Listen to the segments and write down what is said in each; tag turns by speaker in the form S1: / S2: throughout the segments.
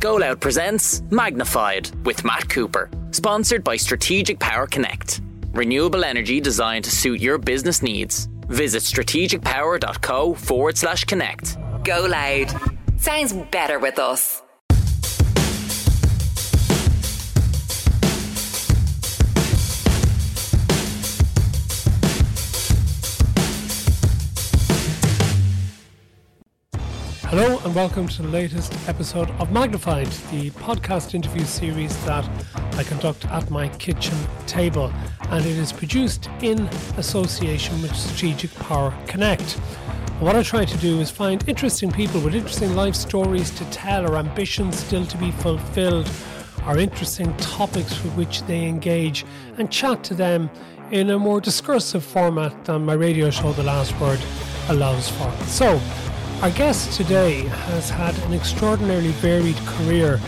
S1: Go Loud presents Magnified with Matt Cooper, sponsored by Strategic Power Connect. Renewable energy designed to suit your business needs. Visit strategicpower.co forward slash connect.
S2: Go loud. Sounds better with us.
S3: Hello and welcome to the latest episode of Magnified, the podcast interview series that I conduct at my kitchen table. And it is produced in association with Strategic Power Connect. And what I try to do is find interesting people with interesting life stories to tell or ambitions still to be fulfilled or interesting topics with which they engage and chat to them in a more discursive format than my radio show The Last Word allows for. So, our guest today has had an extraordinarily varied career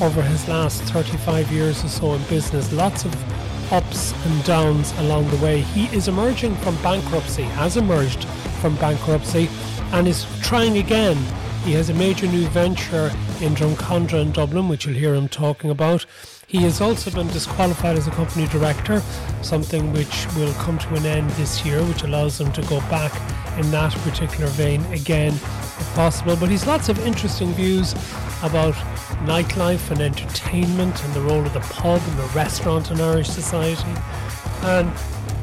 S3: over his last 35 years or so in business. Lots of ups and downs along the way. He is emerging from bankruptcy, has emerged from bankruptcy, and is trying again. He has a major new venture in Drumcondra in Dublin, which you'll hear him talking about. He has also been disqualified as a company director, something which will come to an end this year, which allows him to go back in that particular vein again if possible. But he's lots of interesting views about nightlife and entertainment and the role of the pub and the restaurant in Irish society. And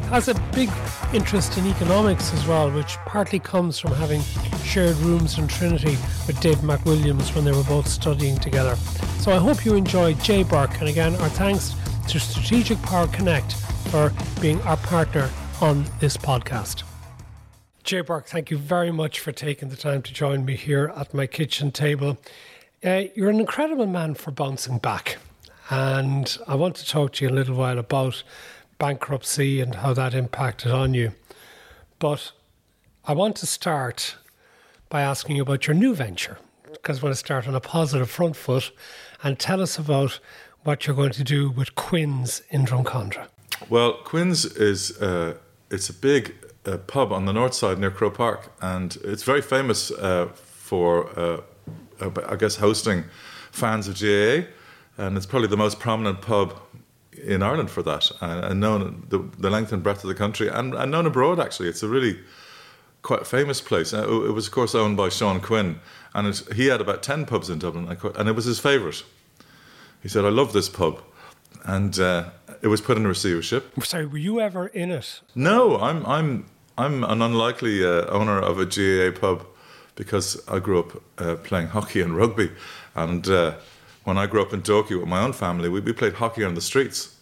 S3: has a big interest in economics as well, which partly comes from having shared rooms in Trinity with Dave McWilliams when they were both studying together. So I hope you enjoyed Jay Bourke. And again, our thanks to Strategic Power Connect for being our partner on this podcast. Jay Bourke, thank you very much for taking the time to join me here at my kitchen table. Uh, you're an incredible man for bouncing back. And I want to talk to you a little while about bankruptcy and how that impacted on you. But I want to start by asking you about your new venture, because I want to start on a positive front foot and tell us about what you're going to do with Quinn's in Drumcondra.
S4: Well, Quinn's is uh, it's a big uh, pub on the north side near Croke Park, and it's very famous uh, for, uh, I guess, hosting fans of GAA, and it's probably the most prominent pub in Ireland for that, and known the, the length and breadth of the country, and, and known abroad. Actually, it's a really quite famous place. Uh, it was, of course, owned by Sean Quinn, and it, he had about ten pubs in Dublin, and it was his favourite. He said, "I love this pub," and uh, it was put in receivership.
S3: Sorry, were you ever in it?
S4: No, I'm I'm I'm an unlikely uh, owner of a GAA pub because I grew up uh, playing hockey and rugby, and uh, when I grew up in Dalkey with my own family, we, we played hockey on the streets.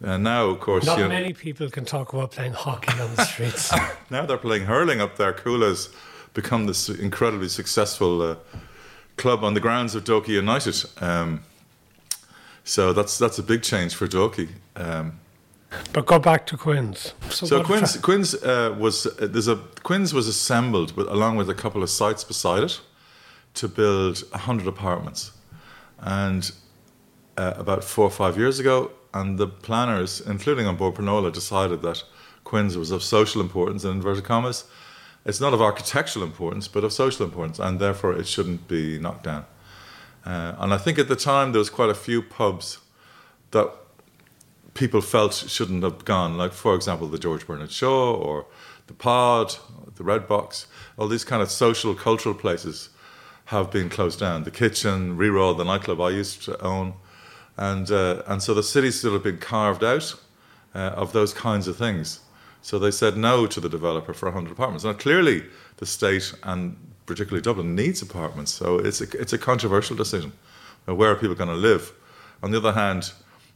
S4: And now, of course,
S3: not
S4: you know,
S3: many people can talk about playing hockey on the streets.
S4: now they're playing hurling up there. Cuala's become this incredibly successful uh, club on the grounds of Dalkey United. Um, so that's that's a big change for Dalkey. Um,
S3: but go back to Quinn's.
S4: So, so Quinn's, Quinn's uh, was uh, there's a Quinn's was assembled with, along with a couple of sites beside it to build hundred apartments, and uh, about four or five years ago, and the planners, including An Bord Pleanála, decided that Quinn's was of social importance in inverted commas. It's not of architectural importance, but of social importance, and therefore it shouldn't be knocked down. Uh, and I think at the time there was quite a few pubs that people felt shouldn't have gone, like for example the George Bernard Shaw or the Pod, the Red Box, all these kind of social cultural places have been closed down. The Kitchen, Rí-Rá, the nightclub I used to own, and uh, and so the city still have been carved out uh, of those kinds of things. So they said no to the developer for 100 apartments. Now clearly the state and particularly Dublin needs apartments, so it's a, it's a controversial decision. Where are people going to live? On the other hand,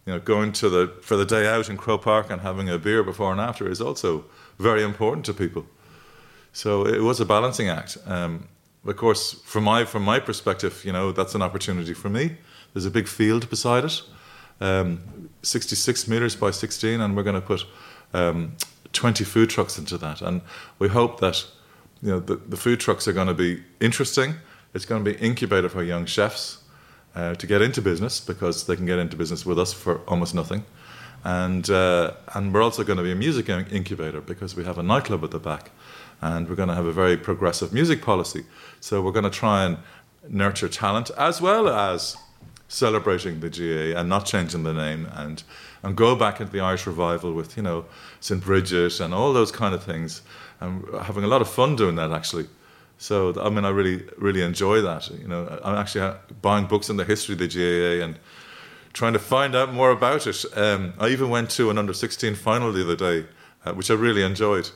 S4: you know, going to the for the day out in Croke Park and having a beer before and after is also very important to people. So it was a balancing act. Um, of course, from my from my perspective, you know, that's an opportunity for me. There's a big field beside it, um, 66 meters by 16, and we're going to put um, 20 food trucks into that. And we hope that you know the, the food trucks are going to be interesting. It's going to be incubator for young chefs uh, to get into business because they can get into business with us for almost nothing. And, uh, and we're also going to be a music incubator because we have a nightclub at the back and we're going to have a very progressive music policy. So we're going to try and nurture talent as well as celebrating the GA and not changing the name and and go back into the Irish revival with you know St Bridget and all those kind of things and having a lot of fun doing that actually. So I mean I really really enjoy that. You know I'm actually uh, buying books on the history of the GAA and trying to find out more about it. Um, I even went to an under 16 final the other day, uh, which I really enjoyed.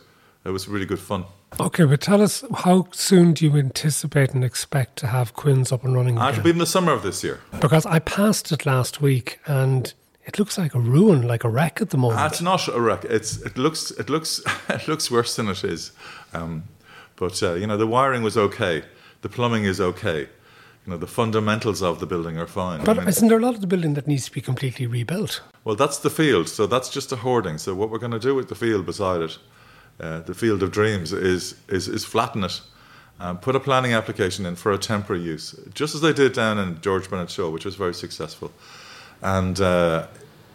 S4: It was really good fun.
S3: Okay, but tell us how soon do you anticipate and expect to have Quinn's up and running?
S4: It'll be in the summer of this year.
S3: Because I passed it last week and it looks like a ruin, like a wreck at the moment.
S4: Uh, it's not a wreck. It's it looks it looks it looks worse than it is. Um, but uh, you know the wiring was okay. The plumbing is okay. You know the fundamentals of the building are fine.
S3: But I mean, isn't there a lot of the building that needs to be completely rebuilt?
S4: Well, that's the field. So that's just a hoarding. So what we're going to do with the field beside it uh, the field of dreams is is, is flatten it. Um, put a planning application in for a temporary use, just as they did down in George Bernard Shaw, which was very successful. And uh,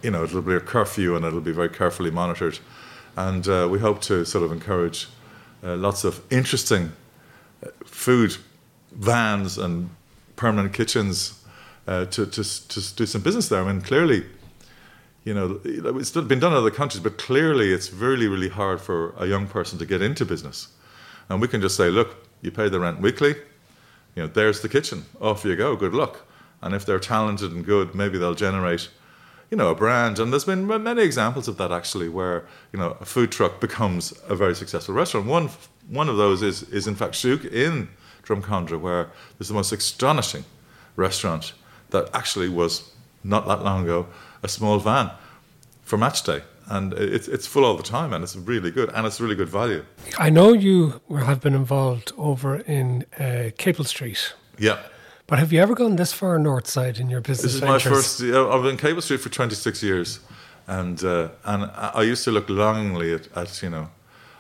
S4: you know it'll be a curfew and it'll be very carefully monitored. And uh, we hope to sort of encourage uh, lots of interesting uh, food vans and permanent kitchens to, to to do some business there. I mean, clearly you know, it's been done in other countries, but clearly it's really, really hard for a young person to get into business. And we can just say, look, you pay the rent weekly, you know, there's the kitchen, off you go, good luck. And if they're talented and good, maybe they'll generate, you know, a brand. And there's been many examples of that actually, where you know a food truck becomes a very successful restaurant. One one of those is is in fact Shouk in Drumcondra, where there's the most astonishing restaurant that actually was not that long ago a small van for match day. And it's, it's full all the time and it's really good and it's really good value.
S3: I know you have been involved over in uh, Capel Street.
S4: Yeah.
S3: But have you ever gone this far north side in your business?
S4: This is
S3: ventures?
S4: my first. I've been in Capel Street for 26 years, and uh, and I used to look longingly at, at you know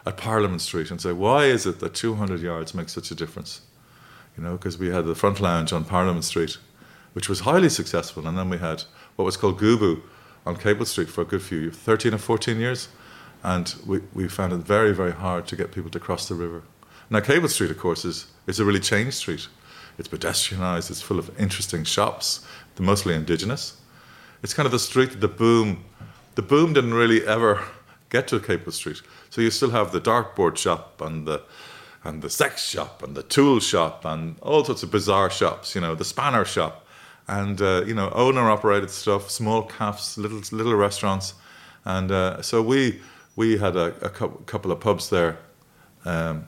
S4: at Parliament Street and say, why is it that 200 yards makes such a difference? You know, because we had the front lounge on Parliament Street, which was highly successful, and then we had what was called Gubu on Capel Street for a good few years, 13 or 14 years. And we, we found it very, very hard to get people to cross the river. Now, Capel Street, of course, is, is a really changed street. It's pedestrianised, it's full of interesting shops, they're mostly indigenous. It's kind of the street that the boom, the boom didn't really ever get to Capel Street. So you still have the dartboard shop and the, and the sex shop and the tool shop and all sorts of bizarre shops, you know, the spanner shop and uh, you know owner operated stuff, small cafes, little little restaurants, and uh, so we we had a, a couple of pubs there um,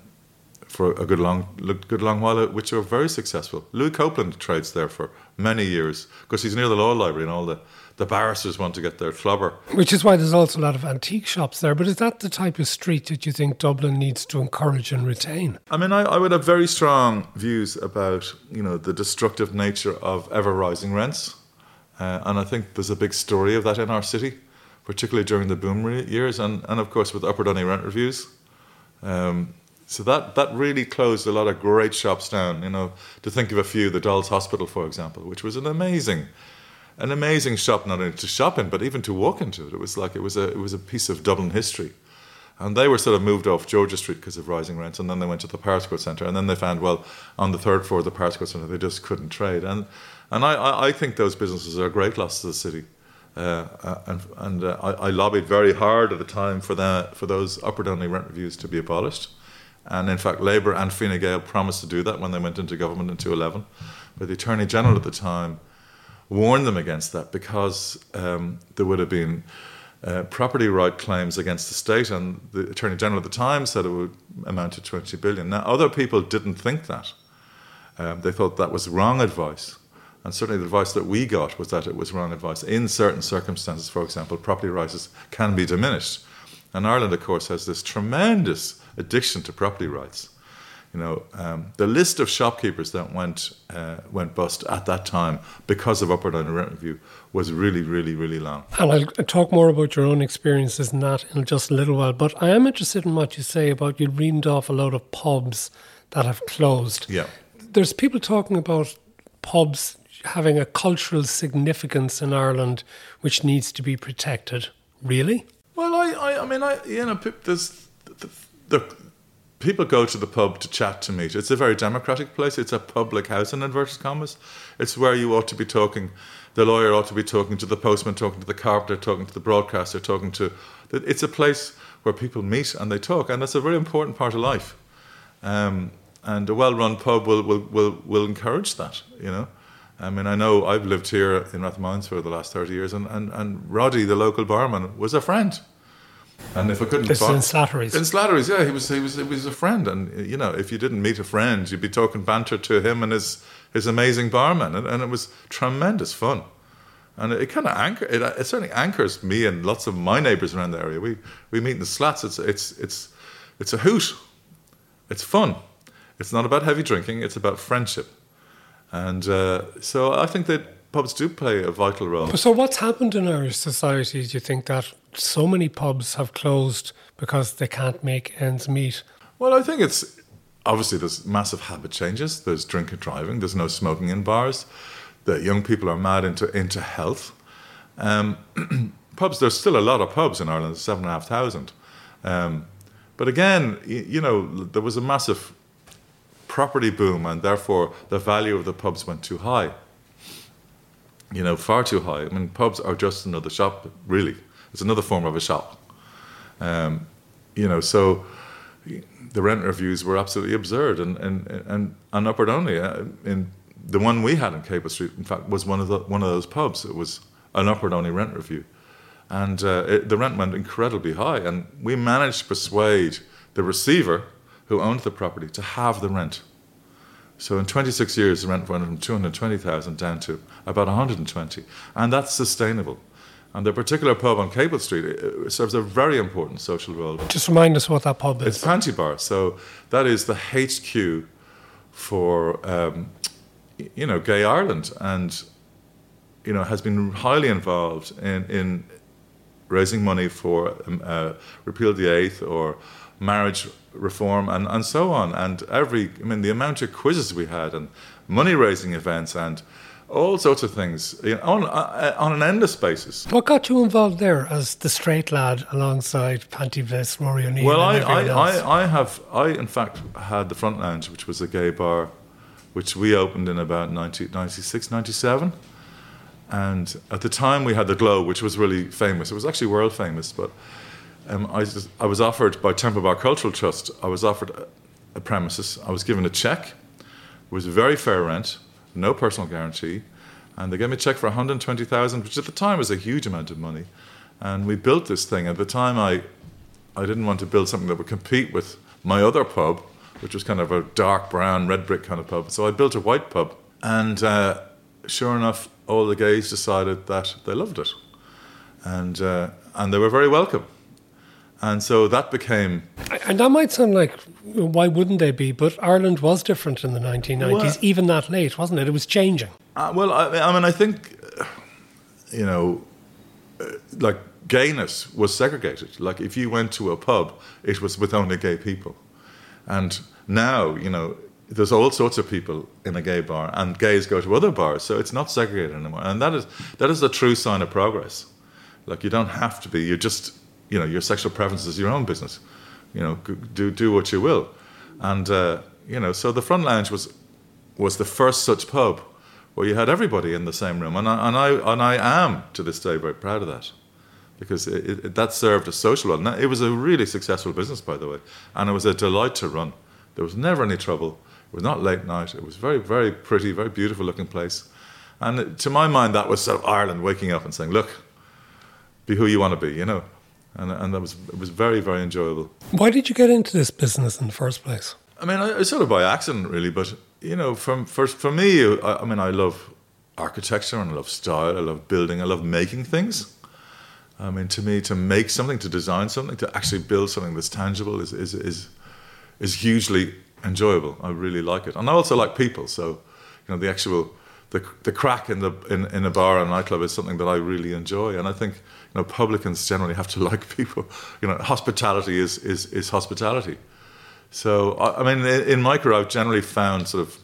S4: for a good long good long while, which were very successful. Louis Copeland trades there for many years because he's near the law library and all the the barristers want to get their flubber.
S3: Which is why there's also a lot of antique shops there. But is that the type of street that you think Dublin needs to encourage and retain?
S4: I mean, I, I would have very strong views about you know the destructive nature of ever rising rents, uh, and I think there's a big story of that in our city, particularly during the boom years, and and of course with upward only rent reviews. Um, so that, that really closed a lot of great shops down. You know, to think of a few, the Dolls Hospital, for example, which was an amazing an amazing shop, not only to shop in, but even to walk into it. It was like it was a it was a piece of Dublin history. And they were sort of moved off George's Street because of rising rents, and then they went to the Powerscourt Centre, and then they found well on the third floor of the Powerscourt Centre they just couldn't trade, and and I, I think those businesses are a great loss to the city, uh, uh and and uh, I, I, lobbied very hard at the time for that for those upward only rent reviews to be abolished, and in fact Labour and Fine Gael promised to do that when they went into government in 2011, but the Attorney General at the time warned them against that because um, there would have been uh, property right claims against the state, and the Attorney General at the time said it would amount to 20 billion. Now, other people didn't think that. Um, they thought that was wrong advice. And certainly the advice that we got was that it was wrong advice. In certain circumstances, for example, property rights can be diminished. And Ireland, of course, has this tremendous addiction to property rights you know, um, the list of shopkeepers that went uh, went bust at that time because of upward on rent review was really, really, really long.
S3: And I'll talk more about your own experiences in that in just a little while. But I am interested in what you say about you reamed off a load of pubs that have closed.
S4: Yeah,
S3: there's people talking about pubs having a cultural significance in Ireland which needs to be protected. Really?
S4: Well, I, I, I mean, I, you know, there's the, people go to the pub to chat to meet. It's a very democratic place. It's a public house in inverted commas. It's where you ought to be talking. The lawyer ought to be talking to the postman, talking to the carpenter, talking to the broadcaster, talking to. It's a place where people meet and they talk, and that's a very important part of life. Um, and a well-run pub will, will, will, will encourage that, you know. I mean, I know I've lived here in Rathmines for the last 30 years, and, and, and Roddy, the local barman, was a friend. And if I couldn't,
S3: this is in Slattery's.
S4: In Slattery's, yeah, he was he was he was a friend, and you know, if you didn't meet a friend, you'd be talking banter to him and his his amazing barman, and, and it was tremendous fun. And it, it kind of anchor it, it certainly anchors me and lots of my neighbours around the area. We we meet in the slats. It's it's it's it's a hoot. It's fun. It's not about heavy drinking. It's about friendship. And uh, so I think that pubs do play a vital role.
S3: So what's happened in our society? Do you think that so many pubs have closed because they can't make ends meet?
S4: Well, I think it's obviously there's massive habit changes. There's drink and driving. There's no smoking in bars. The young people are mad into into health. Um, pubs. There's still a lot of pubs in Ireland. Seven and a half thousand. Um, but again, you, you know, there was a massive property boom, and therefore the value of the pubs went too high. You know, far too high. I mean, pubs are just another shop, really. It's another form of a shop. Um, you know, so the rent reviews were absolutely absurd, and and and, and upward only. Uh, in the one we had in Capel Street, in fact, was one of the one of those pubs. It was an upward only rent review, and uh, it, the rent went incredibly high, and we managed to persuade the receiver who owned the property to have the rent. So in 26 years, the rent went from 220,000 down to about 120, and that's sustainable. And the particular pub on Capel Street serves a very important social role.
S3: Just remind us what that pub is.
S4: It's Pantibar. So that is the HQ for, um, you know, Gay Ireland, and you know has been highly involved in in raising money for um, uh, repeal the eighth or marriage reform and, and so on. And every, I mean, the amount of quizzes we had and money raising events and all sorts of things you know, on, uh, on an endless basis.
S3: What got you involved there as the straight lad alongside Panti Bliss, Rory O'Neill?
S4: Well, I, I, I, I, have, I in fact had the Front Lounge, which was a gay bar, which we opened in about 19, 96, 97. And at the time we had the Globe, which was really famous. It was actually world famous, but um, I, was, I, was, offered by Temple Bar Cultural Trust, I was offered a, a premises. I was given a check. It was a very fair rent, no personal guarantee. And they gave me a check for 120,000, which at the time was a huge amount of money. And we built this thing. At the time, I, I didn't want to build something that would compete with my other pub, which was kind of a dark brown, red brick kind of pub. So I built a white pub. And uh, sure enough, all the gays decided that they loved it. And, uh, and they were very welcome. And so that became.
S3: And that might sound like, why wouldn't they be? But Ireland was different in the 1990s, well, even that late, wasn't it? It was changing.
S4: Uh, well, I, I, mean, I think, you know, uh, like gayness was segregated. Like if you went to a pub, it was with only gay people. And now, you know, there's all sorts of people in a gay bar, and gays go to other bars, so it's not segregated anymore. And that is that is a true sign of progress. Like you don't have to be. You just you know, your sexual preference is your own business. You know, do do what you will, and uh, you know, so the front lounge was was the first such pub where you had everybody in the same room, and I and I and I am to this day very proud of that because it, it, that served a social role. It was a really successful business, by the way, and it was a delight to run. There was never any trouble. It was not late night. It was very, very pretty, very beautiful looking place. And to my mind, that was sort of Ireland waking up and saying, "Look, be who you want to be," you know and and that was it was very very enjoyable.
S3: Why did you get into this business in the first place?
S4: I mean, I, sort of by accident, really. But you know, from first for me, I, I, mean, I love architecture and I love style. I love building. I love making things. I mean, to me, to make something, to design something, to actually build something that's tangible is is is is hugely enjoyable. I really like it, and I also like people. So, you know, the actual the the crack in the in, in a bar and nightclub is something that I really enjoy, and I think know publicans generally have to like people. You know, hospitality is is is hospitality. So I, I mean, in, my career, I've generally found sort of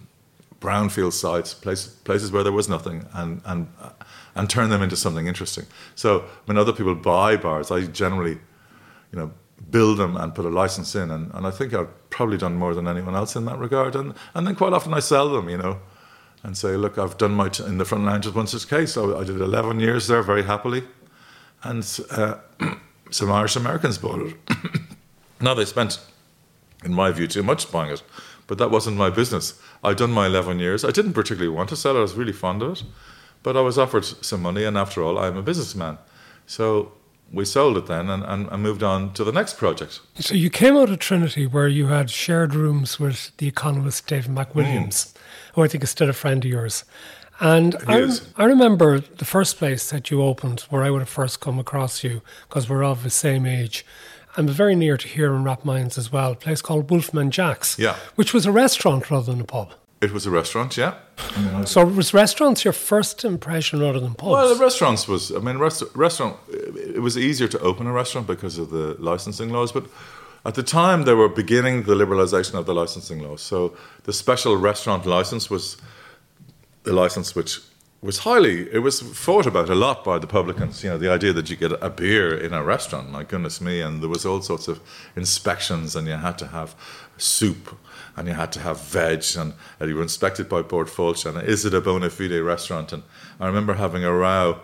S4: brownfield sites, places places where there was nothing, and and uh, and turn them into something interesting. So when other people buy bars, I generally, you know, build them and put a license in. And, and I think I've probably done more than anyone else in that regard. And, and then quite often I sell them, you know, and say, look, I've done my, t- in the front lounge at such case. I, I did 11 years there very happily. And uh, some Irish Americans bought it. now they spent, in my view, too much buying it. But that wasn't my business. I'd done my 11 years. I didn't particularly want to sell it. I was really fond of it. But I was offered some money, and after all, I'm a businessman. So we sold it then and, and, and, moved on to the next project.
S3: So you came out of Trinity where you had shared rooms with the economist David McWilliams, mm. who I think is still a friend of yours. And I, I, remember the first place that you opened where I would have first come across you because we're of the same age. I'm very near to here in Rathmines as well, a place called Wolfman Jack's,
S4: yeah.
S3: which was a restaurant rather than a pub.
S4: It was a restaurant, yeah.
S3: So was restaurants your first impression rather than pubs?
S4: Well, the restaurants was. I mean, rest, restaurant. It was easier to open a restaurant because of the licensing laws, but at the time they were beginning the liberalisation of the licensing laws. So the special restaurant license was the license which was highly. It was fought about a lot by the publicans. You know, the idea that you get a beer in a restaurant. My goodness me! And there was all sorts of inspections, and you had to have soup and you had to have veg, and, and you were inspected by Bord Fáilte, and is it a bona fide restaurant? And I remember having a row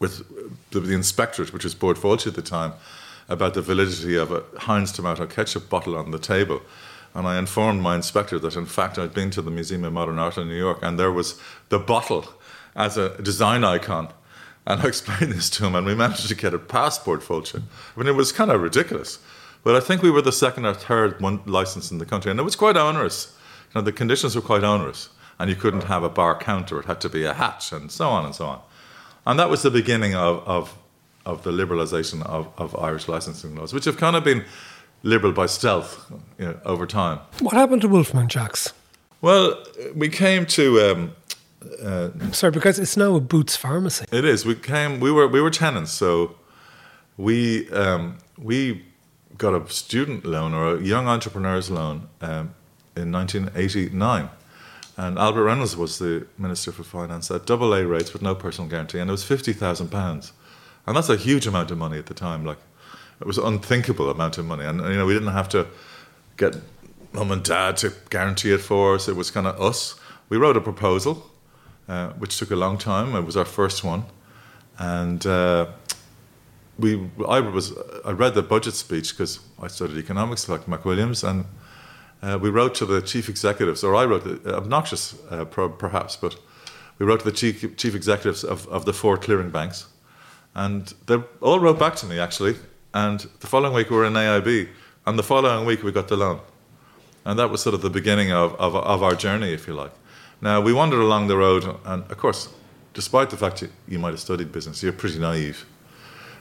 S4: with the, the inspectorate, which was Bord Fáilte at the time, about the validity of a Heinz tomato ketchup bottle on the table. And I informed my inspector that, in fact, I'd been to the Museum of Modern Art in New York, and there was the bottle as a design icon. And I explained this to him, and we managed to get a passport Fáilte. I mean, it was kind of ridiculous. But I think we were the second or third one license in the country, and it was quite onerous. You know, the conditions were quite onerous, and you couldn't have a bar counter; it had to be a hatch, and so on and so on. And that was the beginning of of, of the liberalisation of, of Irish licensing laws, which have kind of been liberal by stealth you know, over time.
S3: What happened to Wolfman Jacks?
S4: Well, we came to. Um,
S3: uh, Sorry, because it's now a Boots pharmacy.
S4: It is. We came. We were. We were tenants, so we um, we got a student loan or a young entrepreneur's loan um, in 1989. And Albert Reynolds was the Minister for Finance at double A rates with no personal guarantee, and it was £50,000. And that's a huge amount of money at the time. Like, it was an unthinkable amount of money. And, you know, we didn't have to get mum and dad to guarantee it for us. It was kind of us. We wrote a proposal, uh, which took a long time. It was our first one. And uh, we I was I read the budget speech because I studied economics like McWilliams, and uh, we wrote to the chief executives or I wrote the, obnoxious uh, perhaps but we wrote to the chief, chief executives of, of the four clearing banks and they all wrote back to me actually and the following week we were in AIB and the following week we got the loan and that was sort of the beginning of, of, of our journey if you like now we wandered along the road and of course despite the fact you, you might have studied business you're pretty naive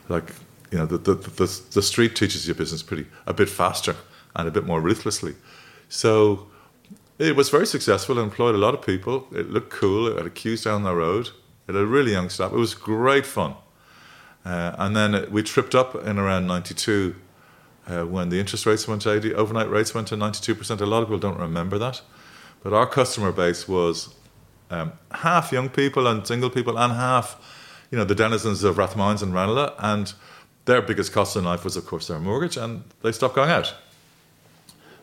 S4: like you know the, the, the, the street teaches you business pretty a bit faster and a bit more ruthlessly. So it was very successful. It employed a lot of people. It looked cool. It had a queues down the road. It had a really young staff. It was great fun. Uh, and then we tripped up in around 92 uh, when the interest rates went to 80, overnight rates went to 92%. A lot of people don't remember that. But our customer base was um, half young people and single people and half you know, the denizens of Rathmines and Ranelagh, and their biggest cost in life was, of course, their mortgage, and they stopped going out.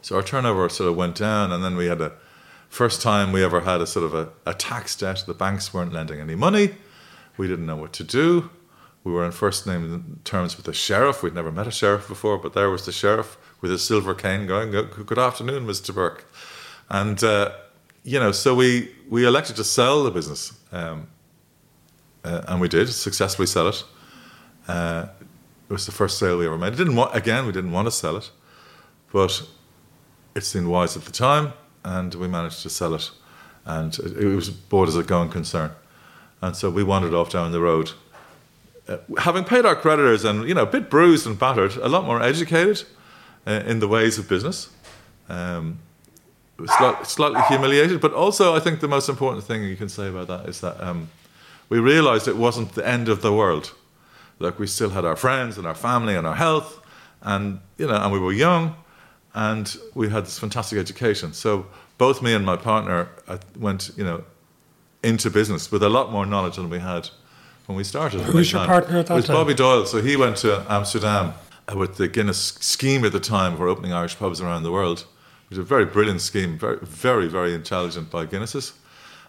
S4: So our turnover sort of went down, and then we had a first time we ever had a sort of a, a tax debt. The banks weren't lending any money. We didn't know what to do. We were in first name terms with the sheriff. We'd never met a sheriff before, but there was the sheriff with his silver cane going, Good afternoon, Mr. Bourke. And, uh, you know, so we, we elected to sell the business. Um, uh, and we did successfully sell it. Uh, it was the first sale we ever made. It didn't want, again, we didn't want to sell it, but it seemed wise at the time, and we managed to sell it. And it, it was bought as a going concern, and so we wandered off down the road, uh, having paid our creditors and you know a bit bruised and battered, a lot more educated uh, in the ways of business. Um, slightly, slightly humiliated, but also I think the most important thing you can say about that is that. Um, we realized it wasn't the end of the world. Like we still had our friends and our family and our health, and you know, and we were young, and we had this fantastic education. So both me and my partner uh, went, you know, into business with a lot more knowledge than we had when we started.
S3: Who was your partner at that
S4: It was
S3: time?
S4: Bobby Doyle. So he went to Amsterdam uh, with the Guinness scheme at the time for opening Irish pubs around the world, It was a very brilliant scheme, very, very, very intelligent by Guinnesses.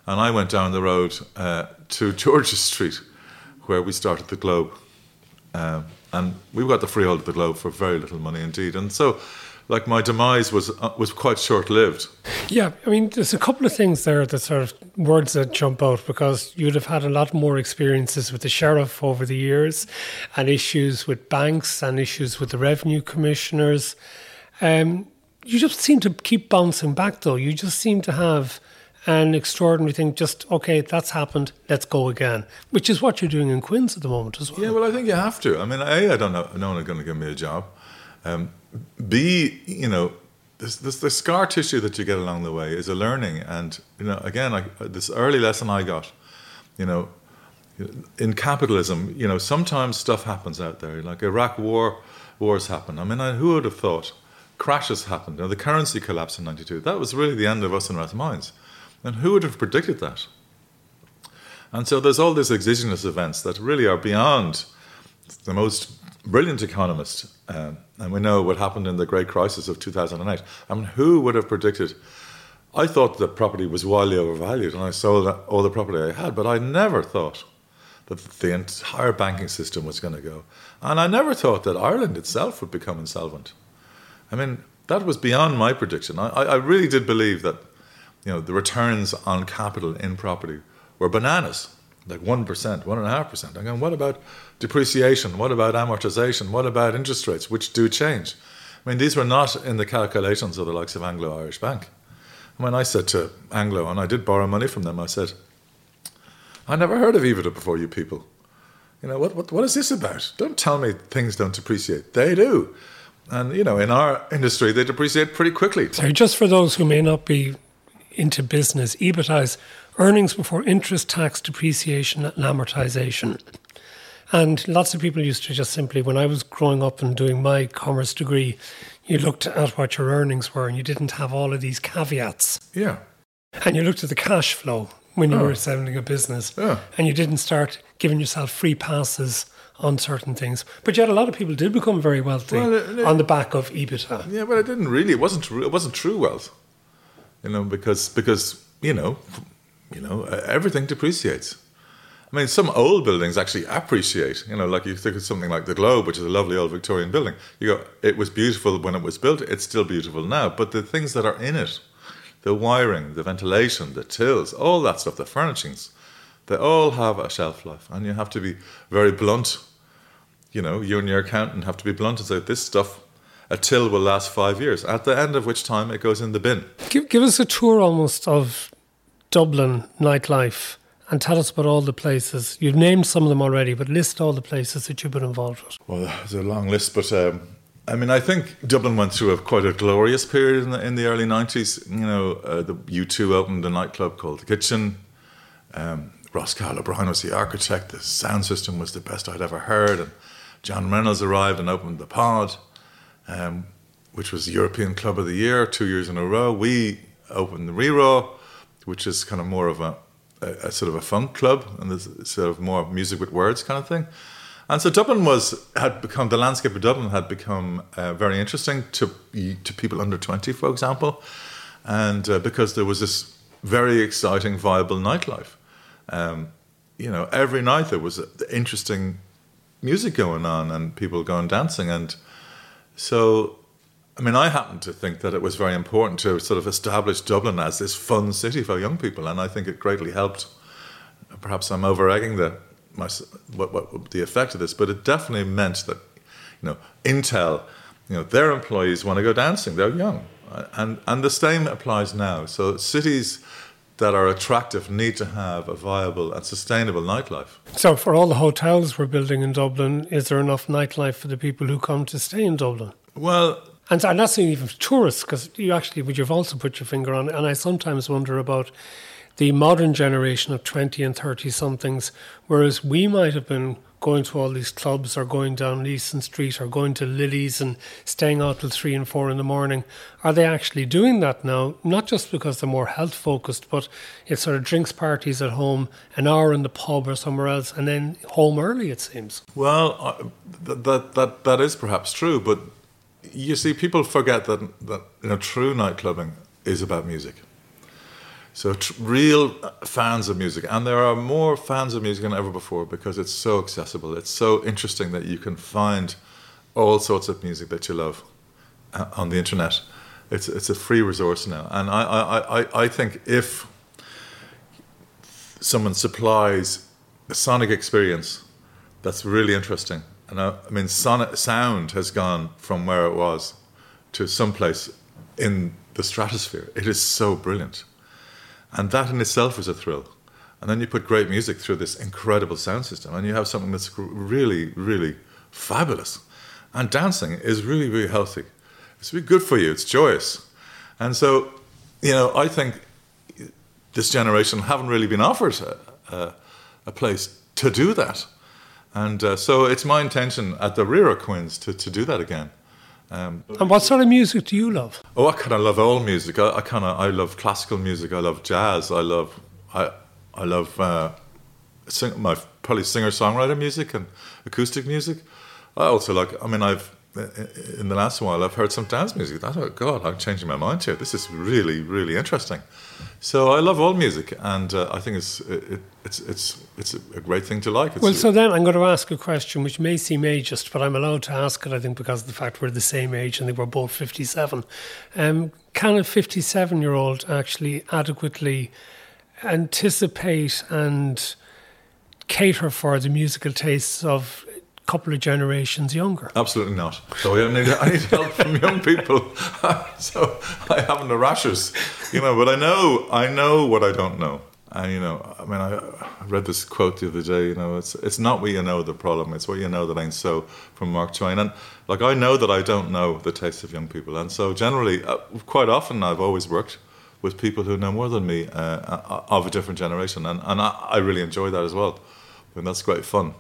S4: And I went down the road uh, to George's Street, where we started the Globe. Um, and we got the freehold of the Globe for very little money indeed. And so, like, my demise was uh, was quite short lived.
S3: Yeah, I mean, there's a couple of things there that sort of words that jump out because you'd have had a lot more experiences with the sheriff over the years, and issues with banks and issues with the revenue commissioners. Um, you just seem to keep bouncing back, though. You just seem to have an extraordinary thing. Just okay, that's happened. Let's go again, which is what you're doing in Quinn's at the moment as well.
S4: Yeah, well, I think you have to. I mean, a, I don't know, no one is going to give me a job. Um, B, you know, this, this, the scar tissue that you get along the way is a learning, and you know, again, I, uh, this early lesson I got, you know, in capitalism, you know, sometimes stuff happens out there, like Iraq War, wars happen. I mean, I, who would have thought? Crashes happened. You know, the currency collapsed in '92. That was really the end of us and our minds. And who would have predicted that? And so there's all these exogenous events that really are beyond the most brilliant economist. Um, and we know what happened in the great crisis of 2008. I mean, who would have predicted? I thought that property was wildly overvalued and I sold all the property I had, but I never thought that the entire banking system was going to go. And I never thought that Ireland itself would become insolvent. I mean, that was beyond my prediction. I, I really did believe that you know, the returns on capital in property were bananas, like 1%, 1.5%. I'm going, what about depreciation? What about amortization? What about interest rates, which do change? I mean, these were not in the calculations of the likes of Anglo Irish Bank. When I said to Anglo, and I did borrow money from them, I said, I never heard of EBITDA before, you people. You know, what, what, what is this about? Don't tell me things don't depreciate. They do. And, you know, in our industry, they depreciate pretty quickly.
S3: So, just for those who may not be into business. EBITDA is earnings before interest, tax, depreciation, and amortization. And lots of people used to just simply, when I was growing up and doing my commerce degree, you looked at what your earnings were and you didn't have all of these caveats.
S4: Yeah.
S3: And you looked at the cash flow when you oh. were selling a business.
S4: Yeah.
S3: And you didn't start giving yourself free passes on certain things. But yet a lot of people did become very wealthy well, it, it, on the back of EBITDA.
S4: Yeah, but it didn't really. It wasn't true. It wasn't true wealth you know, because because you know, you know, everything depreciates. I mean, some old buildings actually appreciate. You know, like you think of something like the Globe, which is a lovely old Victorian building. You go, it was beautiful when it was built. It's still beautiful now. But the things that are in it, the wiring, the ventilation, the tills, all that stuff, the furnishings, they all have a shelf life, and you have to be very blunt. You know, you and your accountant have to be blunt and say this stuff a till will last five years, at the end of which time it goes in the bin.
S3: Give, give us a tour almost of Dublin nightlife and tell us about all the places. You've named some of them already, but list all the places that you've been involved with.
S4: Well, there's a long list, but um, I mean, I think Dublin went through a, quite a glorious period in the, in the early 90s. You know, uh, the U2 opened a nightclub called The Kitchen. Um, Ross Cahill O'Brien was the architect. The sound system was the best I'd ever heard. And John Reynolds arrived and opened the pod um, which was the European Club of the Year two years in a row. We opened the Rí-Rá, which is kind of more of a, a, a sort of a funk club and this sort of more music with words kind of thing. And so Dublin was had become the landscape of Dublin had become uh, very interesting to to people under twenty, for example, and uh, because there was this very exciting, viable nightlife. Um, you know, every night there was interesting music going on and people going dancing and so, I mean, I happen to think that it was very important to sort of establish Dublin as this fun city for young people, and I think it greatly helped. Perhaps I'm over egging the my, what, what the effect of this, but it definitely meant that you know Intel, you know, their employees want to go dancing. They're young, and and the same applies now. So cities that are attractive need to have a viable and sustainable nightlife.
S3: So, for all the hotels we're building in Dublin, is there enough nightlife for the people who come to stay in Dublin?
S4: Well,
S3: and I'm not even tourists, because you actually, but you've also put your finger on it. And I sometimes wonder about the modern generation of 20 and 30 somethings, whereas we might have been going to all these clubs or going down Leeson Street or going to Lily's and staying out till three and four in the morning, are they actually doing that now? Not just because they're more health focused, but it's sort of drinks parties at home, an hour in the pub or somewhere else, and then home early, it seems.
S4: Well, uh, that, that, that, that is perhaps true, but you see, people forget that, that you know, true night clubbing is about music. So tr- real fans of music, and there are more fans of music than ever before because it's so accessible. It's so interesting that you can find all sorts of music that you love uh, on the internet. It's it's a free resource now, and I I, I, I think if someone supplies a sonic experience that's really interesting, and I, I mean sound has gone from where it was to someplace in the stratosphere. It is so brilliant. And that in itself is a thrill. And then you put great music through this incredible sound system, and you have something that's really, really fabulous. And dancing is really, really healthy. It's really good for you, it's joyous. And so, you know, I think this generation haven't really been offered a, a, a place to do that. And uh, so it's my intention at the rear of Quinn's to, to do that again.
S3: Um, and what sort of music do you love?
S4: Oh, I kind of love all music. I, I kind of I love classical music. I love jazz. I love I I love uh, sing, my probably singer songwriter music and acoustic music. I also like. I mean, I've in the last while I've heard some dance music. That oh God, I'm changing my mind here. This is really really interesting. So I love all music, and uh, I think it's it, it's it's it's a great thing to like. It's,
S3: well, so then I'm going to ask a question which may seem ageist, but I'm allowed to ask it. I think because of the fact we're the same age and they were both 57. Um, can a 57 year old actually adequately anticipate and cater for the musical tastes of couple of generations younger.
S4: Absolutely not. So I need, I need help from young people. so I haven't the rashers, you know. But I know I know what I don't know. And you know, I mean, I, read this quote the other day. You know, it's it's not what you know the problem; it's what you know that ain't so. From Mark Twain. And like I know that I don't know the taste of young people, and so generally, uh, quite often, I've always worked with people who know more than me uh, uh of a different generation, and and I, I really enjoy that as well. I And that's great fun.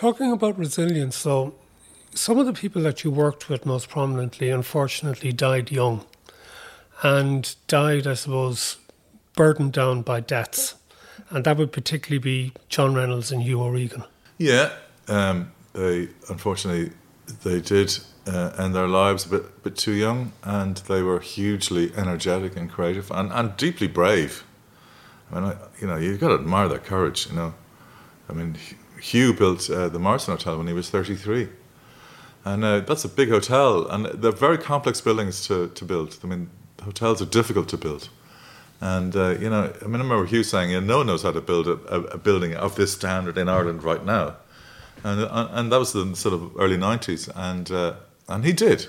S3: Talking about resilience, so some of the people that you worked with most prominently, unfortunately, died young and died, I suppose, burdened down by debts. And that would particularly be John Reynolds and Hugh O'Regan.
S4: Yeah, um, they unfortunately they did uh, end their lives a bit, bit too young, and they were hugely energetic and creative and, and deeply brave. I mean, I, you know, you've got to admire their courage. You know, I mean, Hugh built uh, the Morrison Hotel when he was 33. And uh, that's a big hotel, and they're very complex buildings to, to build. I mean, hotels are difficult to build. And, uh, you know, I mean, I remember Hugh saying, no one knows how to build a, a, a building of this standard in Ireland right now. And, uh, and that was the sort of early 90s. And, uh, and he did.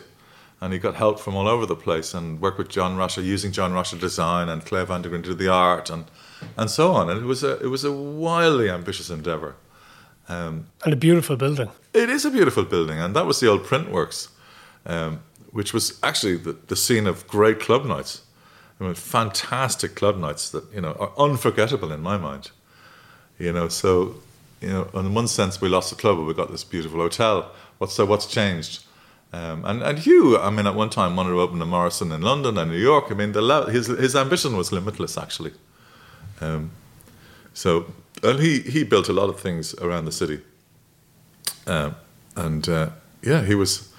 S4: And he got help from all over the place and worked with John Rocha, using John Rocha design and Claire Van to do the art and, and so on. And it was a, it was a wildly ambitious endeavour.
S3: Um, and a beautiful building.
S4: It is a beautiful building, and that was the old Printworks, um, which was actually the, the, scene of great club nights. I mean, fantastic club nights that you know are unforgettable in my mind. You know, so you know, in one sense, we lost the club, but we got this beautiful hotel. What's so? What's changed? Um, and and Hugh, I mean, at one time wanted to open a Morrison in London and New York. I mean, the, his his ambition was limitless, actually. Um, so and he he built a lot of things around the city. Um, and uh, yeah, he was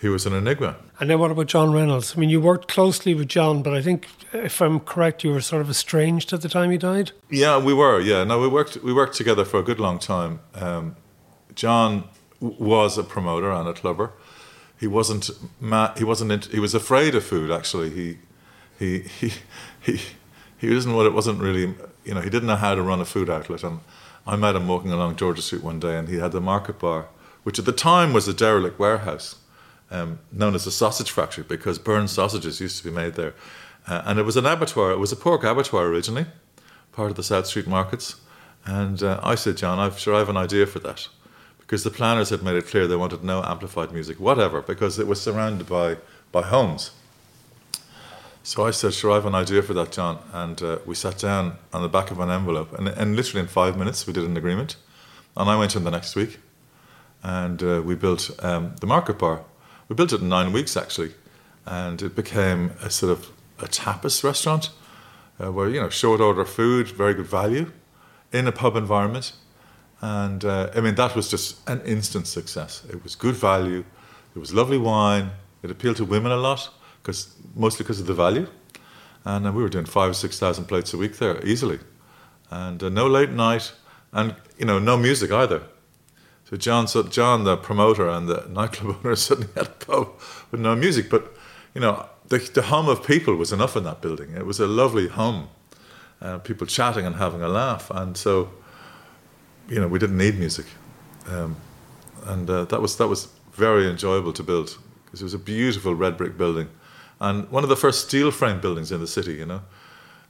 S4: he was an enigma.
S3: And then what about John Reynolds? I mean, you worked closely with John, but I think, if I'm correct, you were sort of estranged at the time he died.
S4: Yeah, we were. Yeah, no, we worked we worked together for a good long time. Um, John was a promoter and a clubber. He wasn't. Ma- he wasn't. he was afraid of food. Actually, he he he he he wasn't what it wasn't really you know, he didn't know how to run a food outlet. And I met him walking along George's Street one day, and he had the market bar, which at the time was a derelict warehouse, um, known as the sausage factory, because burned sausages used to be made there. Uh, and it was an abattoir. It was a pork abattoir originally, part of the South Street markets. And uh, I said, John, I'm sure I have an idea for that, because the planners had made it clear they wanted no amplified music, whatever, because it was surrounded by, by homes. So I said, sure, I have an idea for that, John. And uh, we sat down on the back of an envelope, and, and literally in five minutes, we did an agreement. And I went in the next week, and uh, we built um, the market bar. We built it in nine weeks, actually, and it became a sort of a tapas restaurant uh, where, you know, short order food, very good value, in a pub environment. And uh, I mean, that was just an instant success. It was good value, it was lovely wine, it appealed to women a lot because mostly because of the value. And uh, we were doing five or six thousand plates a week there easily, and uh, no late night, and you know no music either. So John, so John, the promoter and the nightclub owner, suddenly had a pub with no music, but you know the, the hum of people was enough in that building. It was a lovely hum, uh, people chatting and having a laugh, and so you know we didn't need music, um, and uh, that was that was very enjoyable to build because it was a beautiful red brick building and one of the first steel frame buildings in the city, you know.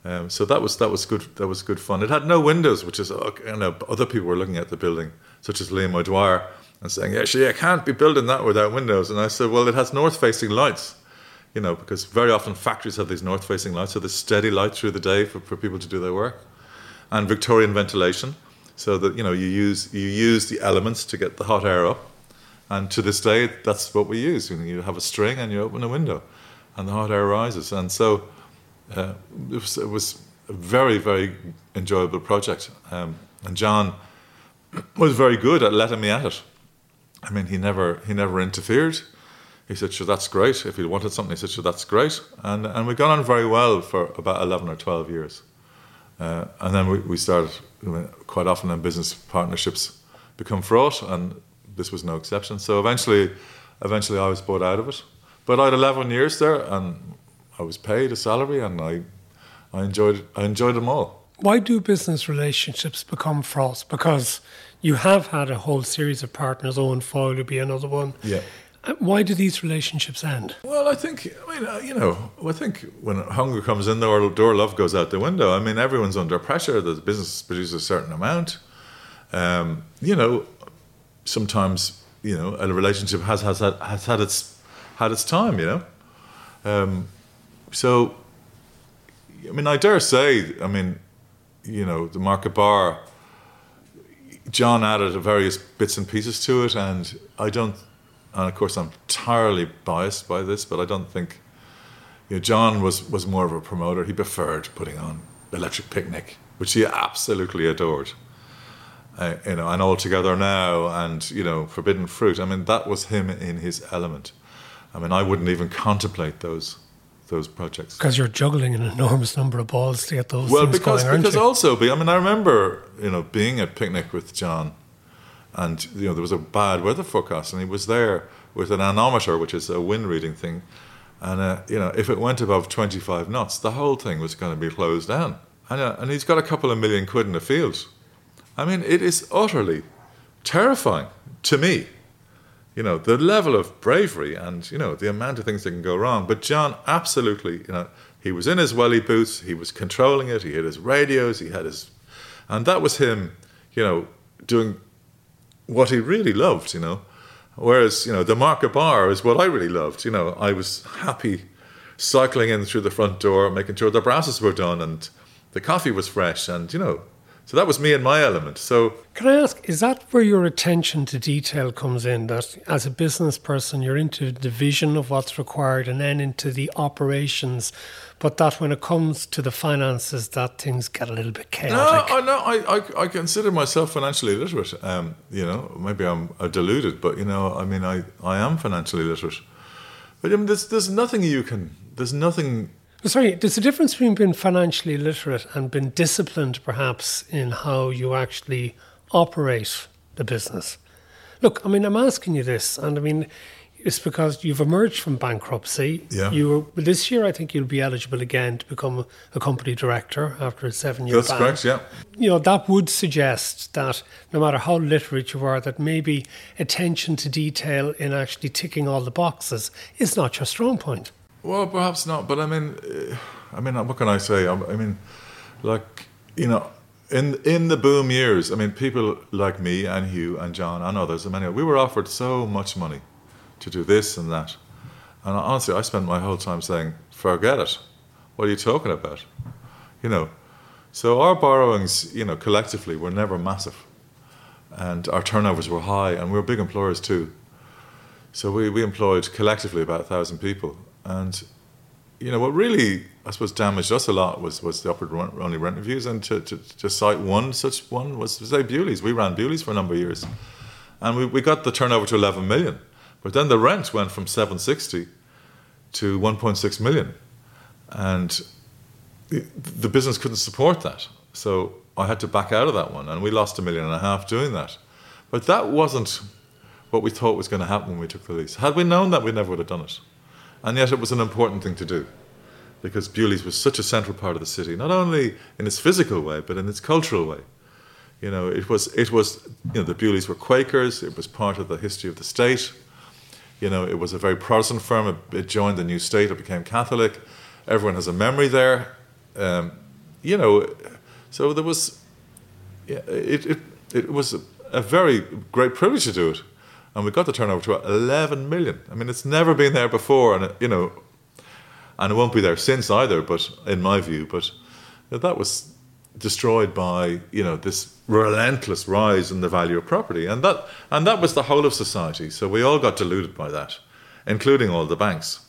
S4: Um, so that was that was good. That was good fun. It had no windows, which is you know other people were looking at the building, such as Liam O'Dwyer, and saying, "Actually, I can't be building that without windows." And I said, "Well, it has north-facing lights." You know, because very often factories have these north-facing lights, so there's steady light through the day for, for people to do their work, and Victorian ventilation, so that you know you use you use the elements to get the hot air up, and to this day that's what we use. You you have a string and you open a window and the hot air rises. And so uh, it, was, it, was, a very, very enjoyable project. Um, and John was very good at letting me at it. I mean, he never he never interfered. He said, "Sure, that's great." If he wanted something, he said, "Sure, that's great." And and we got on very well for about eleven or twelve years. Uh, and then we, we started quite often in business partnerships become fraught, and this was no exception. So eventually, eventually, I was bought out of it. But I had 11 years there, and I was paid a salary, and I, I enjoyed, I enjoyed them all.
S3: Why do business relationships become fraught? Because you have had a whole series of partners. Eoin Foyle would be another one.
S4: Yeah.
S3: Uh, why do these relationships end?
S4: Well, I think, I mean, uh, you know, I think when hunger comes in, the door love goes out the window. I mean, everyone's under pressure. The business produces a certain amount. Um, you know, sometimes, you know, a relationship has, has, had, has had its had its time, you know. Um, so, I mean, I dare say, I mean, you know, the market bar. John added various bits and pieces to it, and I don't. And of course, I'm entirely biased by this, but I don't think. You know, John was was more of a promoter. He preferred putting on Electric Picnic, which he absolutely adored. Uh, you know, and all together now, and you know, Forbidden Fruit. I mean, that was him in his element. I mean, I wouldn't even contemplate those those projects
S3: because you're juggling an enormous number of balls to get those.
S4: Well,
S3: things
S4: because
S3: going,
S4: because
S3: you?
S4: also, I mean, I remember you know being at picnic with John, and you know there was a bad weather forecast, and he was there with an anemometer, which is a wind reading thing, and uh, you know if it went above 25 knots, the whole thing was going to be closed down, and uh, and he's got a couple of million quid in the field. I mean, it is utterly terrifying to me you know, the level of bravery and, you know, the amount of things that can go wrong. But John, absolutely, you know, he was in his welly boots, he was controlling it, he had his radios, he had his. And that was him, you know, doing what he really loved, you know. Whereas, you know, the market bar is what I really loved. You know, I was happy cycling in through the front door, making sure the brasses were done and the coffee was fresh and, you know, so that was me and my element. So
S3: can I ask, is that where your attention to detail comes in? That as a business person, you're into the vision of what's required and then into the operations, but that when it comes to the finances, that things get a little bit chaotic.
S4: No, no, I, I, I consider myself financially literate. Um, you know, maybe I'm deluded, but you know, I mean, I, I am financially literate. But I mean, there's, there's nothing you can, there's nothing
S3: Sorry, there's a difference between being financially literate and being disciplined, perhaps, in how you actually operate the business. Look, I mean, I'm asking you this, and I mean, it's because you've emerged from bankruptcy.
S4: Yeah.
S3: You were, this year, I think you'll be eligible again to become a company director after a seven-year.
S4: That's ban. correct. Yeah.
S3: You know that would suggest that no matter how literate you are, that maybe attention to detail in actually ticking all the boxes is not your strong point.
S4: Well, perhaps not, but I mean, uh, I mean, what can I say? I, I mean, like you know, in in the boom years, I mean, people like me and Hugh and John and others, and many, we were offered so much money to do this and that. And honestly, I spent my whole time saying, forget it. What are you talking about? You know, so our borrowings, you know, collectively were never massive. And our turnovers were high, and we were big employers too. So we, we employed collectively about a thousand people. And, you know, what really, I suppose, damaged us a lot was, was the upward only rent reviews. And to, to, to cite one such one was, say, Bewley's. We ran Bewley's for a number of years. And we, we got the turnover to 11 million. But then the rent went from 760 to 1.6 million. And the business couldn't support that. So I had to back out of that one. And we lost a million and a half doing that. But that wasn't what we thought was going to happen when we took the lease. Had we known that, we never would have done it. And yet it was an important thing to do because Bewley's was such a central part of the city, not only in its physical way, but in its cultural way. You know, it was, it was you know, the Bewleys were Quakers, it was part of the history of the state. You know, it was a very Protestant firm, it, it joined the new state, it became Catholic. Everyone has a memory there. Um, you know, so there was, yeah, it, it, it was a, a very great privilege to do it and we got the turnover to 11 million. I mean, it's never been there before, and you know, and it won't be there since either. But in my view, but that was destroyed by you know this relentless rise in the value of property, and that and that was the whole of society. So we all got deluded by that, including all the banks.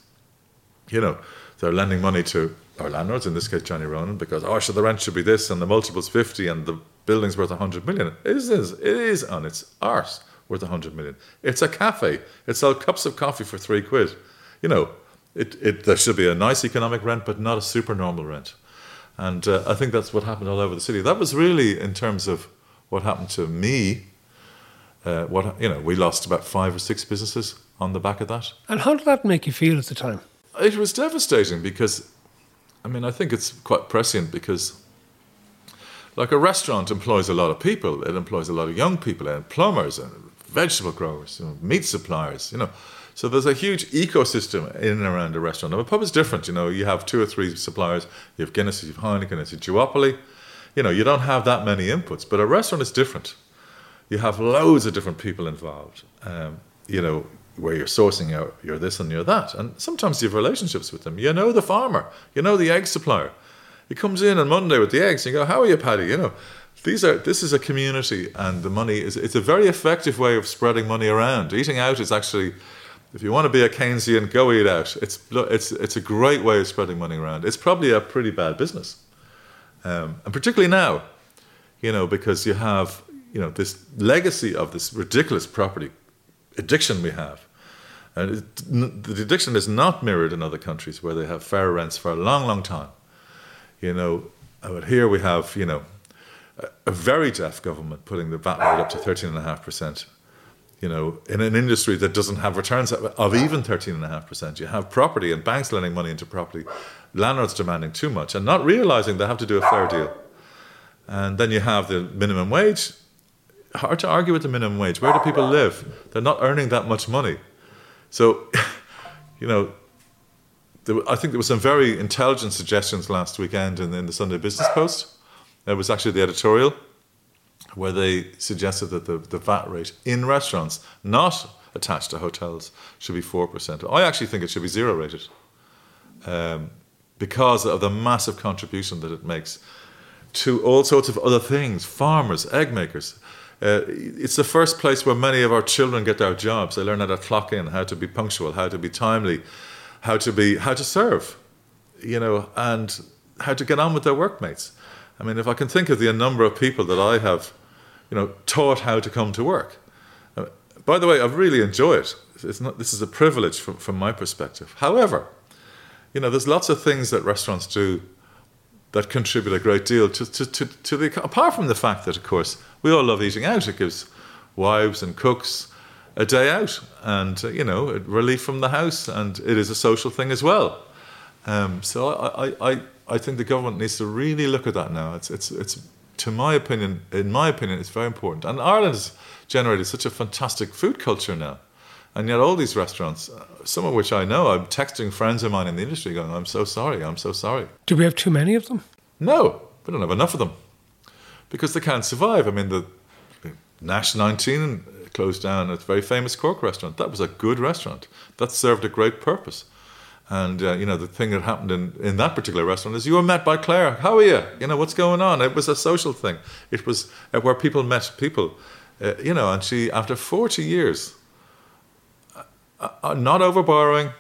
S4: You know, they're lending money to our landlords, in this case Johnny Ronan, because oh, so the rent should be this, and the multiple's fifty, and the building's worth hundred million. It is, it is on its arse worth 100 million. It's a cafe. It sells cups of coffee for three quid. You know, it, it, there should be a nice economic rent, but not a supernormal rent. And uh, I think that's what happened all over the city. That was really, in terms of what happened to me, uh, what you know, we lost about five or six businesses on the back of that.
S3: And how did that make you feel at the time?
S4: It was devastating because, I mean, I think it's quite prescient because like a restaurant employs a lot of people. It employs a lot of young people and plumbers and vegetable growers, you know, meat suppliers, you know. So there's a huge ecosystem in and around a restaurant. Now, a pub is different. You know, you have two or three suppliers. You have Guinness, you have Heineken, it's a duopoly. You know, you don't have that many inputs. But a restaurant is different. You have loads of different people involved. Um, you know, where you're sourcing your, you're this and you're that. And sometimes you have relationships with them. You know the farmer. You know the egg supplier. He comes in on Monday with the eggs. And you go, "How are you, Paddy?" You know, these are this is a community and the money is it's a very effective way of spreading money around. Eating out is actually if you want to be a keynesian go eat out. It's it's it's a great way of spreading money around. It's probably a pretty bad business. Um, and particularly now you know because you have you know this legacy of this ridiculous property addiction we have. And it, the addiction is not mirrored in other countries where they have fair rents for a long long time. You know but here we have you know a very deaf government putting the VAT rate up to 13.5%. You know, in an industry that doesn't have returns of even 13.5%, you have property and banks lending money into property, landlords demanding too much and not realizing they have to do a fair deal. And then you have the minimum wage. Hard to argue with the minimum wage. Where do people live? They're not earning that much money. So, you know, I think there were some very intelligent suggestions last weekend in, in the Sunday Business Post it was actually the editorial where they suggested that the, the VAT rate in restaurants, not attached to hotels, should be 4%. I actually think it should be zero rated um, because of the massive contribution that it makes to all sorts of other things farmers, egg makers. Uh, it's the first place where many of our children get their jobs. They learn how to clock in, how to be punctual, how to be timely, how to be how to serve, you know, and how to get on with their workmates. I mean, if I can think of the number of people that I have, you know, taught how to come to work. Uh, by the way, I really enjoy it. It's not, this is a privilege from, from my perspective. However, you know, there's lots of things that restaurants do that contribute a great deal to, to, to, to the, apart from the fact that, of course, we all love eating out. It gives wives and cooks a day out and, uh, you know, relief from the house, and it is a social thing as well. Um, so I, I, I I think the government needs to really look at that now. It's, it's, it's, to my opinion, in my opinion, it's very important. And Ireland has generated such a fantastic food culture now. And yet, all these restaurants, uh, some of which I know, I'm texting friends of mine in the industry going, I'm so sorry, I'm so sorry.
S3: Do we have too many of them?
S4: No, we don't have enough of them. because they can't survive. I mean, the Nash 19 closed down a very famous Cork restaurant. That was a good restaurant. That served a great purpose. And uh, you know the thing that happened in, in that particular restaurant is you were met by Claire. How are you? You know what's going on? It was a social thing. It was uh, where people met people. Uh, you know, and she after forty years, uh, uh, not over borrowing,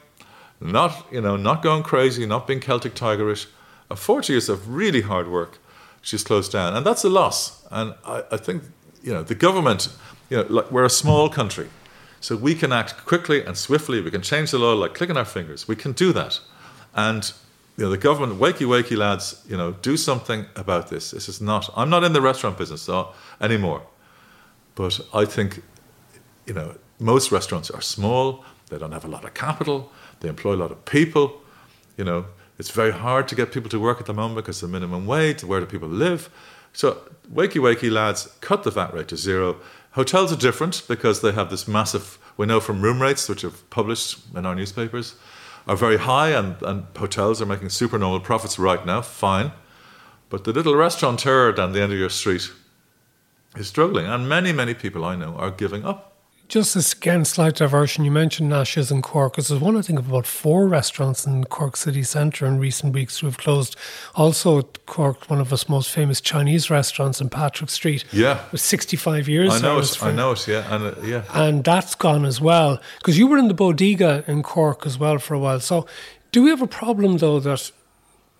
S4: not you know not going crazy, not being Celtic tigerish, uh, forty years of really hard work, she's closed down, and that's a loss. And I, I think you know the government. You know, like we're a small country so we can act quickly and swiftly. We can change the law like clicking our fingers. We can do that. And you know, the government, wakey, wakey, lads, you know, do something about this. This is not, I'm not in the restaurant business anymore. But I think, you know, most restaurants are small. They don't have a lot of capital. They employ a lot of people. You know, it's very hard to get people to work at the moment because the minimum wage, where do people live? So, wakey, wakey, lads, cut the VAT rate to zero Hotels are different because they have this massive, we know from room rates, which are published in our newspapers, are very high, and, and hotels are making supernormal profits right now, fine. But the little restaurateur down the end of your street is struggling, and many, many people I know are giving up.
S3: Just as again, slight diversion. You mentioned Nash's and Cork. There's one, I think, of about four restaurants in Cork city centre in recent weeks who have closed. Also, Cork, one of its most famous Chinese restaurants in Patrick Street.
S4: Yeah,
S3: with 65 years.
S4: I know it. For, I know it. Yeah, and uh, yeah,
S3: and that's gone as well. Because you were in the Bodega in Cork as well for a while. So, do we have a problem though that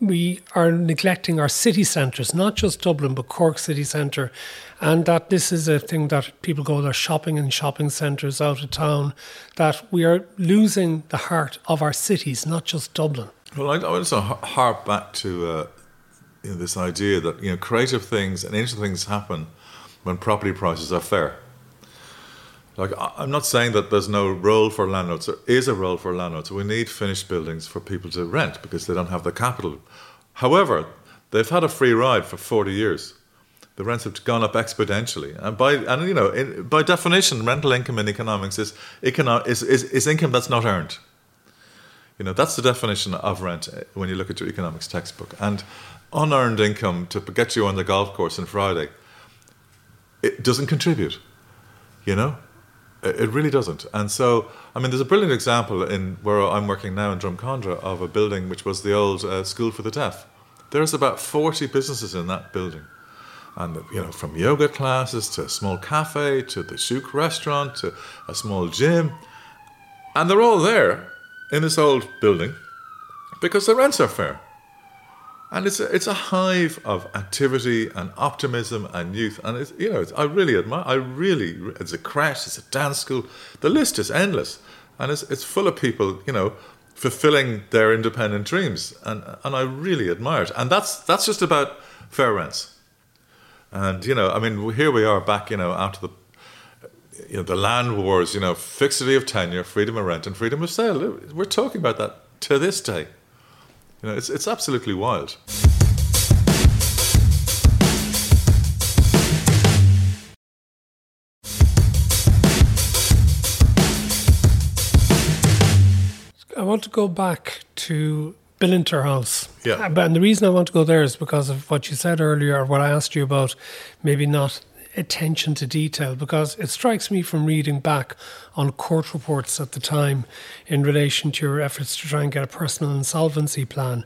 S3: we are neglecting our city centres, not just Dublin, but Cork city centre, and that this is a thing that people go there shopping in shopping centres out of town, that we are losing the heart of our cities, not just Dublin.
S4: Well, I, to harp back to uh, you know, this idea that you know creative things and interesting things happen when property prices are fair. Like I'm not saying that there's no role for landlords. There is a role for landlords. We need finished buildings for people to rent because they don't have the capital. However, they've had a free ride for 40 years. The rents have gone up exponentially, and by and you know in, by definition, rental income in economics is, econo- is, is is income that's not earned. You know that's the definition of rent eh, when you look at your economics textbook. And unearned income to get you on the golf course on Friday, it doesn't contribute. You know, it really doesn't. And so, I mean, there's a brilliant example in where I'm working now in Drumcondra of a building which was the old uh, school for the deaf. There's about 40 businesses in that building. And, you know, from yoga classes to a small cafe to the Shouk restaurant to a small gym. And they're all there in this old building because the rents are fair. And it's a, it's a hive of activity and optimism and youth. And it's, you know, it's, I really admire, I really, it's a crash, it's a dance school. The list is endless. And it's, it's full of people, you know, fulfilling their independent dreams. And, and I really admire it. And that's, that's just about fair rents. And, you know, I mean, here we are back, you know, after the, you know, the land wars, you know, fixity of tenure, freedom of rent, and freedom of sale. We're talking about that to this day. You know, it's, it's absolutely wild.
S3: I want to go back to Bellinter House.
S4: Yeah.
S3: And the reason I want to go there is because of what you said earlier, what I asked you about maybe not attention to detail because it strikes me from reading back on court reports at the time in relation to your efforts to try and get a personal insolvency plan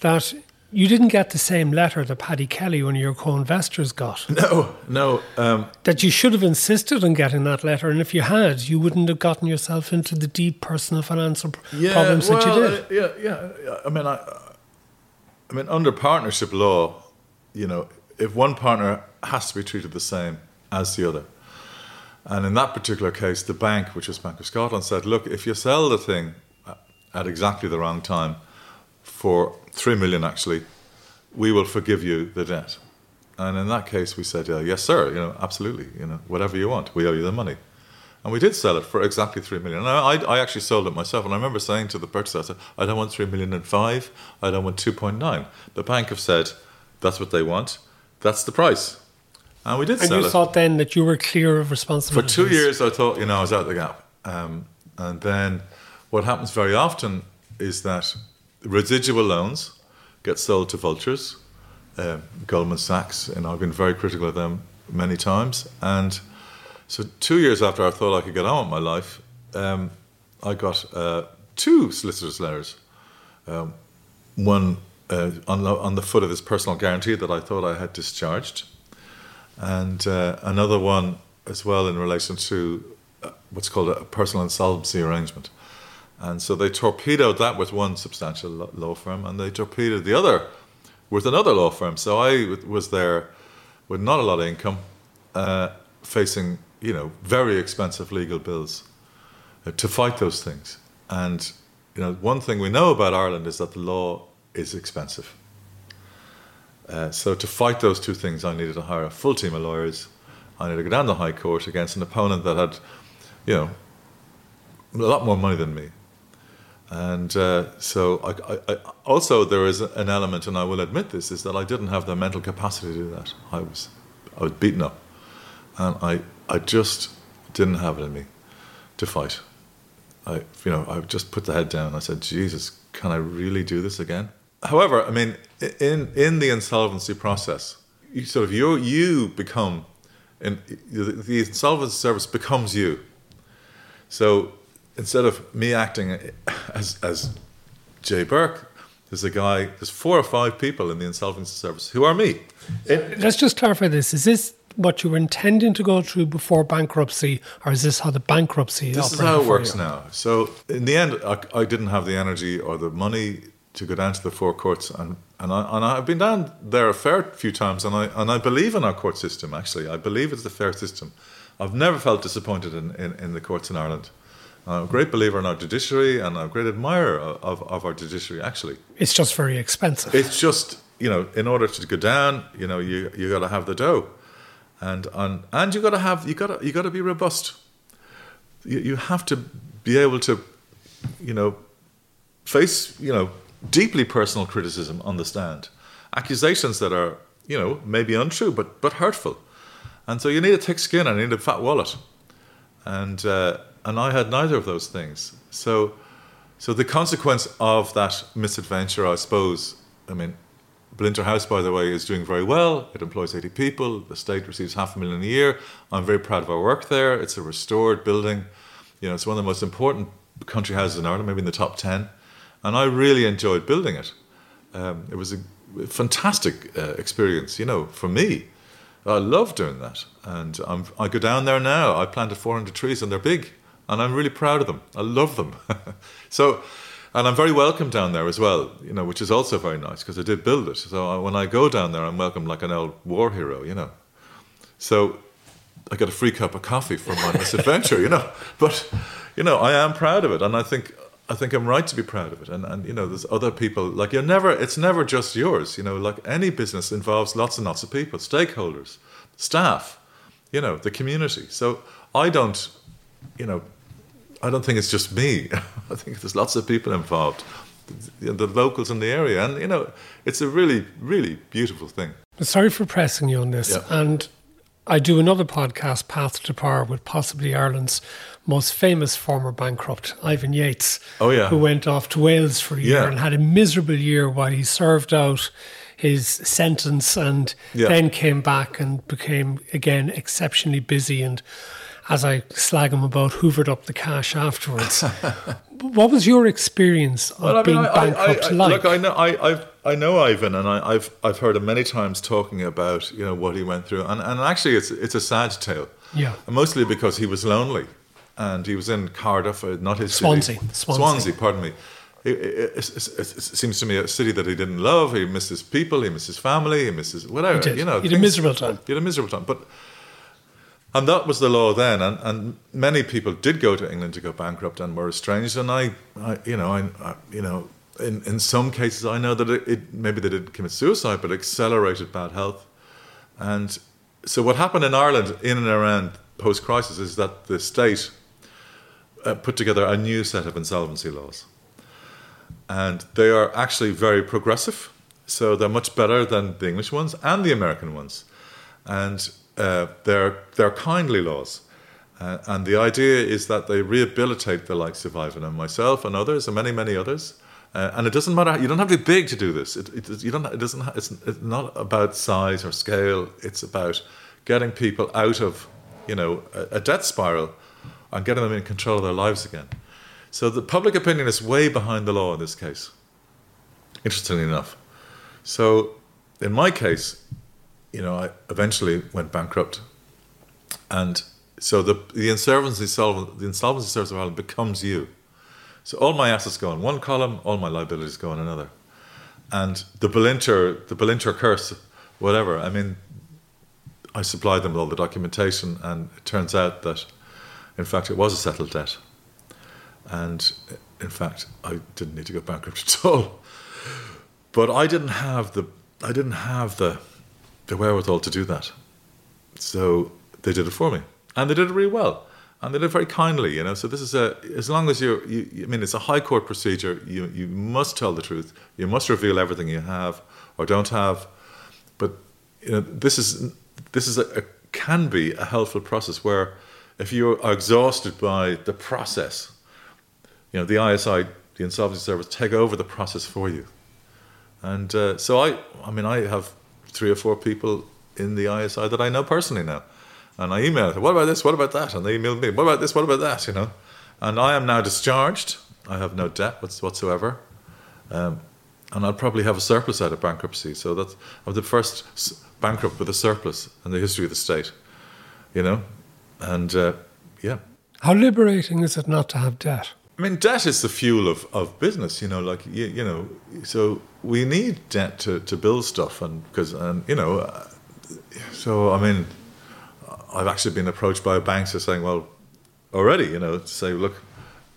S3: that you didn't get the same letter that Paddy Kelly, one of your co-investors, got.
S4: No, no. Um,
S3: that you should have insisted on getting that letter, and if you had, you wouldn't have gotten yourself into the deep personal financial
S4: yeah,
S3: problems
S4: well,
S3: that you did.
S4: Uh, yeah, yeah. I mean, I, I mean, under partnership law, you know, if one partner has to be treated the same as the other. And in that particular case, the bank, which was Bank of Scotland, said, look, if you sell the thing at exactly the wrong time for three million actually, we will forgive you the debt. And in that case, we said, yes, sir, you know, absolutely, you know, whatever you want, we owe you the money. And we did sell it for exactly three million. And I, I actually sold it myself. And I remember saying to the purchaser, I said, I don't want three million and five, I don't want 2.9. The bank have said, that's what they want, that's the price. And we did
S3: and
S4: sell
S3: you
S4: it.
S3: thought then that you were clear of responsibility?
S4: For two years, I thought, you know, I was out of the gap. Um, and then what happens very often is that residual loans get sold to vultures uh, Goldman Sachs, and I've been very critical of them many times. And so, two years after I thought I could get on with my life, um, I got uh, two solicitors' letters. Um, one uh, on, the, on the foot of this personal guarantee that I thought I had discharged, and uh, another one as well in relation to uh, what's called a personal insolvency arrangement. And so they torpedoed that with one substantial law firm, and they torpedoed the other with another law firm. So I was there with not a lot of income, uh, facing you know very expensive legal bills to fight those things. And you know one thing we know about Ireland is that the law is expensive. Uh, so to fight those two things, I needed to hire a full team of lawyers. I needed to go down to the High Court against an opponent that had, you know, a lot more money than me. And uh, so, I, I, I, also there is an element, and I will admit this, is that I didn't have the mental capacity to do that. I was, I was beaten up, and I, I just didn't have it in me to fight. I, you know, I just put the head down. I said, "Jesus, can I really do this again?" However, I mean, in in the insolvency process, you sort of you you become, and the insolvency service becomes you. So instead of me acting as as Jay Bourke, there's a guy. There's four or five people in the insolvency service who are me.
S3: It, Let's just clarify this: Is this what you were intending to go through before bankruptcy, or is this how the bankruptcy?
S4: This is how it works you? now. So in the end, I, I didn't have the energy or the money to go down to the four courts, and and, I, and I've been down there a fair few times, and I and I believe in our court system. Actually, I believe it's a fair system. I've never felt disappointed in, in, in the courts in Ireland. I'm a great believer in our judiciary, and I'm a great admirer of, of our judiciary. Actually,
S3: it's just very expensive.
S4: It's just you know, in order to go down, you know, you you got to have the dough, and and and you got to have you got to you got to be robust. You you have to be able to, you know, face you know deeply personal criticism on the stand, accusations that are, you know, maybe untrue but but hurtful, and so you need a thick skin and you need a fat wallet, and uh, and I had neither of those things. So, so the consequence of that misadventure, I suppose, I mean, Bellinter House, by the way, is doing very well. It employs 80 people. The state receives half a million a year. I'm very proud of our work there. It's a restored building. You know, it's one of the most important country houses in Ireland, maybe in the top 10 and I really enjoyed building it. Um, it was a fantastic uh, experience, you know, for me. I love doing that, and I'm, I go down there now. I planted 400 trees, and they're big, and I'm really proud of them. I love them. so, and I'm very welcome down there as well, you know, which is also very nice because I did build it. So I, when I go down there, I'm welcome like an old war hero, you know. So I get a free cup of coffee for my misadventure, you know. But you know, I am proud of it, and I think I think I'm right to be proud of it. And, and you know, there's other people, like you're never, it's never just yours. You know, like any business involves lots and lots of people, stakeholders, staff, you know, the community. So I don't, you know, I don't think it's just me. I think there's lots of people involved, the, the locals in the area. And, you know, it's a really, really beautiful thing.
S3: Sorry for pressing you on this. Yeah. And I do another podcast, Path to Power, with possibly Ireland's most famous former bankrupt, Ivan Yates.
S4: Oh, yeah.
S3: Who went off to Wales for a year yeah. and had a miserable year while he served out his sentence and yeah. then came back and became, again, exceptionally busy. And as I slag him about, hoovered up the cash afterwards. what was your experience of well, I mean, being I, bankrupt
S4: I,
S3: like?
S4: Look, I know, I, I've, I know Ivan, and I, have I've heard him many times talking about you know what he went through, and, and actually it's it's a sad tale.
S3: Yeah,
S4: mostly because he was lonely, and he was in Cardiff, uh, not his
S3: Swansea.
S4: City.
S3: Swansea.
S4: Swansea, pardon me. It, it, it, it, seems to me a city that he didn't love. He misses people. He misses family. He misses whatever. You know,
S3: he had a miserable time.
S4: He had a miserable time, but and that was the law then, and, and many people did go to England to go bankrupt and were estranged. And I, I you know, I, I, you know, in, in some cases, I know that it, it maybe they didn't commit suicide, but accelerated bad health. And so what happened in Ireland in and around post crisis is that the state uh, put together a new set of insolvency laws, and they are actually very progressive. So they're much better than the English ones and the American ones, and uh, they're, they're kindly laws. Uh, and the idea is that they rehabilitate the likes of Ivan and myself and others, and many, many others, Uh, and it doesn't matter. You don't have to be big to do this. It, it, you don't. It doesn't. It's, it's not about size or scale. It's about getting people out of, you know, a, a spiral, and getting them in control of their lives again. So the public opinion is way behind the law in this case. Interestingly enough, so in my case, you know, I eventually went bankrupt, and so the the insolvency solvent, the insolvency service of Ireland becomes you. So all my assets go in one column, all my liabilities go in another, and the Bellinter, the Bellinter curse, whatever. I mean, I supplied them with all the documentation, and it turns out that, in fact, it was a settled debt, and in fact, I didn't need to go bankrupt at all. But I didn't have the I didn't have the the wherewithal to do that. So they did it for me, and they did it really well, and they did it very kindly. You know, so this is a as long as you're, you, I mean, it's a high court procedure. You you must tell the truth. You must reveal everything you have or don't have. But you know, this is this is a, a can be a helpful process where if you are exhausted by the process, you know, the ISI, the Insolvency Service, take over the process for you. And uh, so I, I mean, I have three or four people in the ISI that I know personally now. And I emailed them, what about this, what about that? And they emailed me, what about this, what about that, you know? And I am now discharged. I have no debt whatsoever. Um, and I'll probably have a surplus out of bankruptcy. So that's, I'm the first bankrupt with a surplus in the history of the state, you know? And uh, yeah.
S3: How liberating is it not to have debt?
S4: I mean, debt is the fuel of, of business, you know, like, you, you know, so we need debt to, to build stuff. And because, and, you know, uh, so, I mean, I've actually been approached by banks are saying, well, already, you know, to say, look,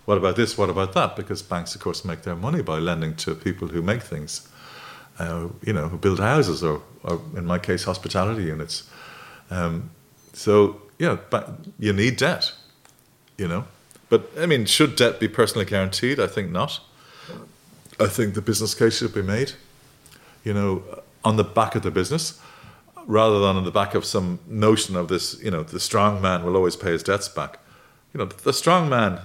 S4: what about this? What about that? Because banks, of course, make their money by lending to people who make things, uh, you know, who build houses or, or, in my case, hospitality units. Um, so, yeah, you need debt, you know. But, I mean, should debt be personally guaranteed? I think not. I think the business case should be made, you know, on the back of the business rather than on the back of some notion of this, you know, the strong man will always pay his debts back. You know, the strong man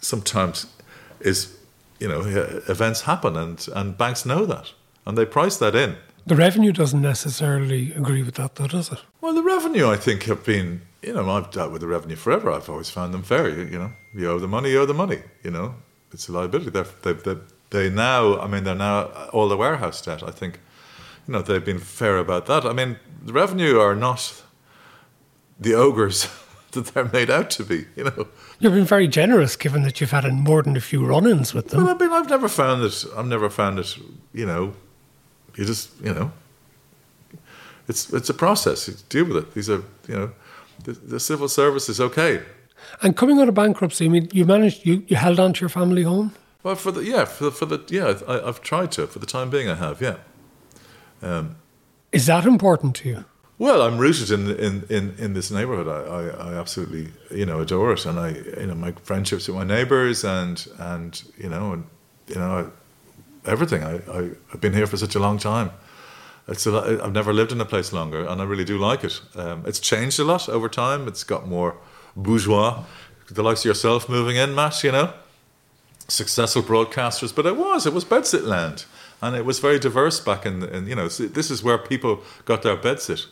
S4: sometimes is, you know, events happen and, and banks know that and they price that in.
S3: The revenue doesn't necessarily agree with that, though, does it?
S4: Well, the revenue, I think, have been, you know, I've dealt with the revenue forever. I've always found them fair. You, you know, you owe the money, you owe the money. You know, it's a liability. They're, they, they, they now, I mean, they're now all the warehouse debt. I think, you know, they've been fair about that. I mean, the revenue are not the ogres that they're made out to be. You know,
S3: You've been very generous, given that you've had more than a few run-ins with them.
S4: well, I mean, I've never found it. I've never found it. You know, you just, you know, it's it's a process. You deal with it. These are, you know, the, the civil service is okay.
S3: And coming out of bankruptcy, I mean, you managed, you, you held on to your family home.
S4: Well, for the yeah, for the, for the yeah, I, I've tried to. For the time being, I have. Yeah.
S3: Is that important to you?
S4: Well, I'm rooted in in in, in this neighbourhood. I, I, I absolutely you know adore it, and I you know my friendships with my neighbours and and you know and you know everything. I, I I've been here for such a long time. It's a, I've never lived in a place longer, and I really do like it. Um, it's changed a lot over time. It's got more bourgeois. The likes of yourself moving in, Matt. You know, successful broadcasters, but it was it was bedsit land, and it was very diverse back in. in you know, this is where people got their bedsit.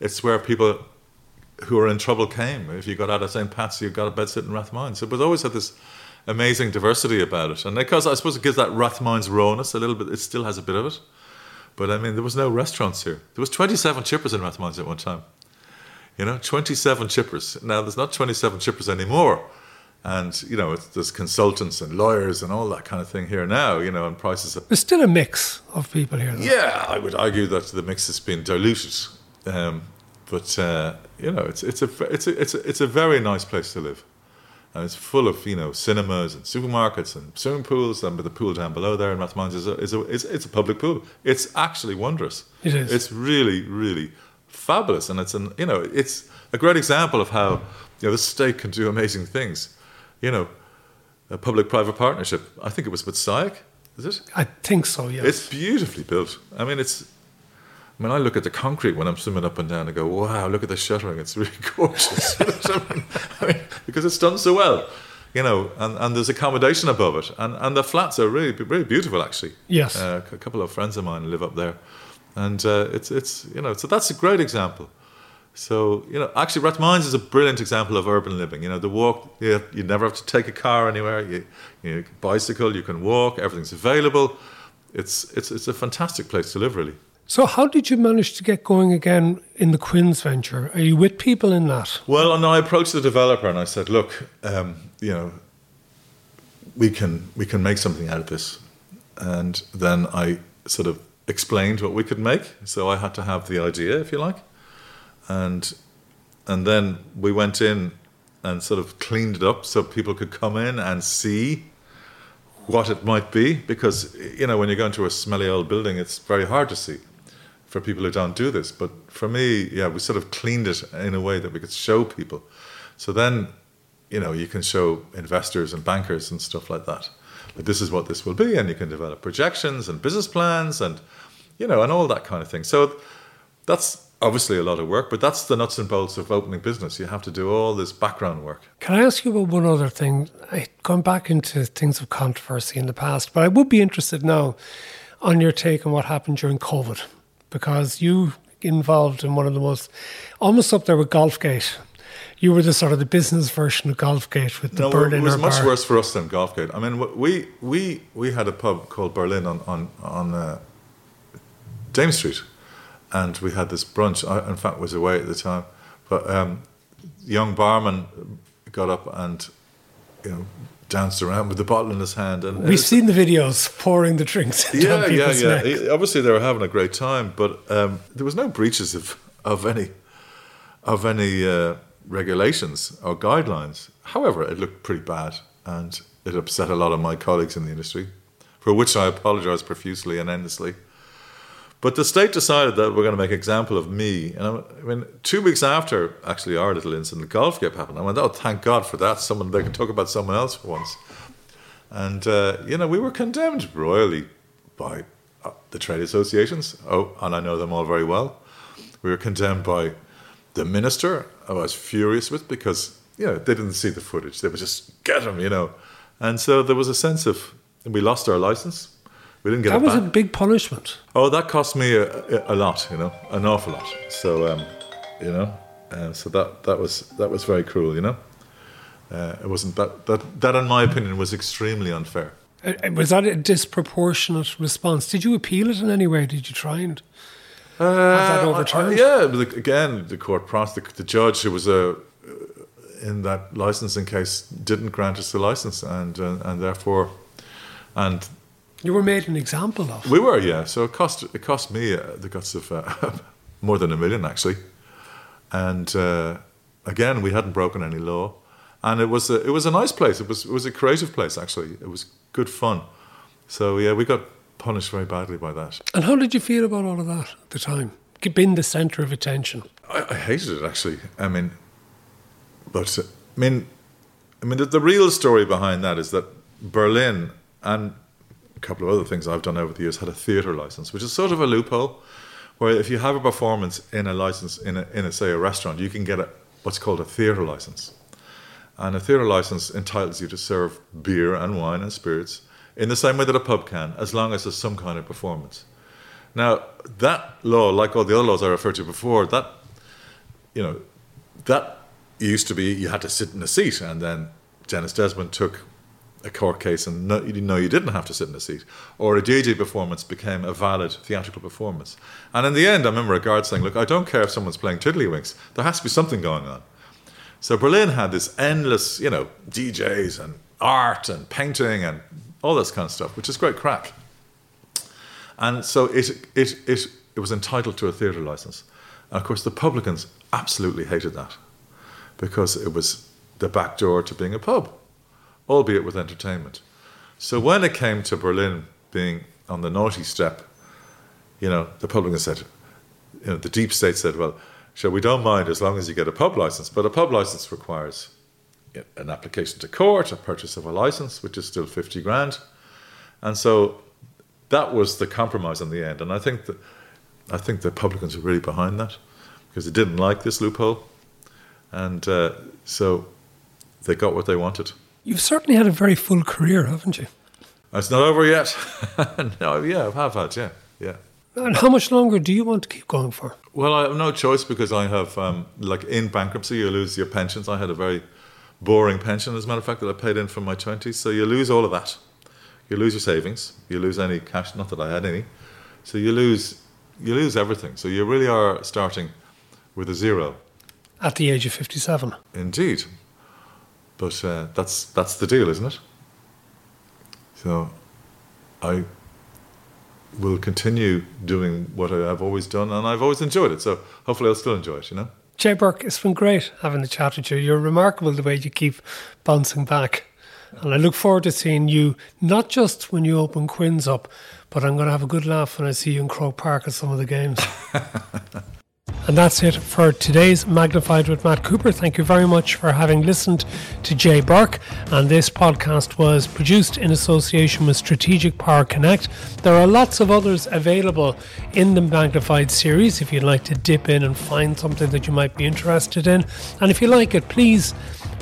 S4: It's where people who were in trouble came. If you got out of St. Pat's, you got a bedsit in Rathmines. So it was always had this amazing diversity about it, and because I suppose it gives that Rathmines rawness a little bit. It still has a bit of it, but I mean, there was no restaurants here. There was twenty seven chippers in Rathmines at one time. You know, 27 chippers. Now, there's not 27 chippers anymore. And, you know, it's, there's consultants and lawyers and all that kind of thing here now, you know, and prices have.
S3: There's still a mix of people here. though.
S4: Yeah, I would argue that the mix has been diluted. Um, but, uh, you know, it's, it's, a, it's, a, it's, a, it's a very nice place to live. And it's full of, you know, cinemas and supermarkets and swimming pools. And the pool down below there in Rathmines is a, is a, it's, it's a public pool. It's actually wondrous.
S3: It is.
S4: It's really, really fabulous. And it's an, you know, it's a great example of how, you know, the state can do amazing things. You know, a public-private partnership. I think it was with SIAC, is it?
S3: I think so, yes.
S4: It's beautifully built. I mean, it's. I mean, I look at the concrete when I'm swimming up and down and go, "Wow, look at the shuttering! It's really gorgeous." I mean, I mean, because it's done so well. you know, and, and there's accommodation above it, and, and the flats are really really beautiful actually.
S3: Yes.
S4: uh, a couple of friends of mine live up there, and uh, it's it's you know, so that's a great example. So you know, actually, Rathmines is a brilliant example of urban living. You know, the walk, you, you never have to take a car anywhere. You, you can bicycle, you can walk, everything's available. It's it's it's a fantastic place to live, really.
S3: So, how did you manage to get going again in the Quinns venture? Are you with people in that?
S4: Well, and I approached the developer and I said, "Look, um, you know, we can we can make something out of this." And then I sort of explained what we could make. So I had to have the idea, if you like, and and then we went in and sort of cleaned it up so people could come in and see what it might be. Because you know, when you go into a smelly old building, it's very hard to see for people who don't do this. But for me, yeah, we sort of cleaned it in a way that we could show people. So then, you know, you can show investors and bankers and stuff like that. Like this is what this will be, and you can develop projections and business plans and you know, and all that kind of thing. So that's obviously a lot of work, but that's the nuts and bolts of opening business. You have to do all this background work.
S3: Can I ask you about one other thing? I gone back into things of controversy in the past, but I would be interested now on your take on what happened during COVID, because you involved in one of the most almost up there with Golfgate. You were the sort of the business version of Golfgate with the
S4: No,
S3: Berliner
S4: it was much
S3: bar.
S4: worse for us than Golfgate. I mean, we we we had a pub called Berlin on on on uh, Dame Street, and we had this brunch. I, in fact, was away at the time, but um, young barman got up and you know danced around with the bottle in his hand, and
S3: We've seen the videos pouring the drinks down
S4: yeah, yeah, yeah.
S3: neck.
S4: Obviously, they were having a great time, but um, there was no breaches of of any of any uh, regulations or guidelines. However, it looked pretty bad, and it upset a lot of my colleagues in the industry, for which I apologise profusely and endlessly. But the state decided that we're going to make example of me. And I, mean, two weeks after actually our little incident, the Golfgate happened. I went, oh, thank God for that. Someone they can talk about someone else for once. And uh, you know, we were condemned royally by uh, the trade associations. Oh, and I know them all very well. We were condemned by the minister. I was furious with because you know they didn't see the footage. They were just get him, you know. And so there was a sense of we lost our license. We didn't get
S3: That was a big punishment.
S4: Oh, that cost me a, a, a lot, you know, an awful lot. So, um, you know, uh, so that that was that was very cruel, you know. Uh, it wasn't that that that, in my opinion, was extremely unfair.
S3: Uh, Was that a disproportionate response? Did you appeal it in any way? Did you try and have that
S4: Uh,
S3: overturned?
S4: I- I- yeah, but again, the court process, the, the judge who was uh, in that licensing case didn't grant us the license, and uh, and therefore, and
S3: You were made an example of.
S4: we were yeah. So it cost it cost me uh, the guts of uh, more than a million actually, and uh, again we hadn't broken any law, and it was a, it was a nice place. It was it was a creative place actually. It was good fun. So yeah, we got punished very badly by that.
S3: And how did you feel about all of that at the time? Being the centre of attention.
S4: I, I hated it actually. I mean, but uh, I mean, I mean, the, the real story behind that is that Berlin and a couple of other things I've done over the years had a theatre license, which is sort of a loophole, where if you have a performance in a license in a, in a say a restaurant, you can get a what's called a theatre license, and a theatre license entitles you to serve beer and wine and spirits in the same way that a pub can, as long as there's some kind of performance. Now, that law, like all the other laws I referred to before, that you know, that used to be you had to sit in a seat, and then Denis Desmond took a court case and no, you know you didn't have to sit in a seat, or a DJ performance became a valid theatrical performance. And in the end, I remember a guard saying, "Look, I don't care if someone's playing tiddlywinks. There has to be something going on." So Berlin had this endless, you know, DJs and art and painting and all this kind of stuff, which is great crack. And so it, it, it, it was entitled to a theatre license. And of course, the publicans absolutely hated that because it was the back door to being a pub, albeit with entertainment. So when it came to Berlin being on the naughty step, you know, the publicans said, you know, the deep state said, well, sure, we don't mind as long as you get a pub license, but a pub license requires an application to court, a purchase of a license, which is still 50 grand. And so that was the compromise in the end. And I think that I think the publicans were really behind that because they didn't like this loophole. And uh, so they got what they wanted.
S3: You've certainly had a very full career, haven't you?
S4: It's not over yet. no, yeah, I have had, yeah, yeah.
S3: And how much longer do you want to keep going for?
S4: Well, I have no choice because I have, um, like, in bankruptcy, you lose your pensions. I had a very boring pension, as a matter of fact, that I paid in from my 20s. So you lose all of that. You lose your savings. You lose any cash, not that I had any. So you lose, you lose everything. So you really are starting with a zero.
S3: At the age of 57.
S4: Indeed. But uh, that's, that's the deal, isn't it? So I will continue doing what I've always done, and I've always enjoyed it. So hopefully, I'll still enjoy it. You know.
S3: Jay Bourke, it's been great having the chat with you. You're remarkable the way you keep bouncing back. And I look forward to seeing you not just when you open Quinn's up, but I'm going to have a good laugh when I see you in Croke Park at some of the games. And that's it for today's Magnified with Matt Cooper. Thank you very much for having listened to Jay Bourke. And this podcast was produced in association with Strategic Power Connect. There are lots of others available in the Magnified series if you'd like to dip in and find something that you might be interested in. And if you like it, please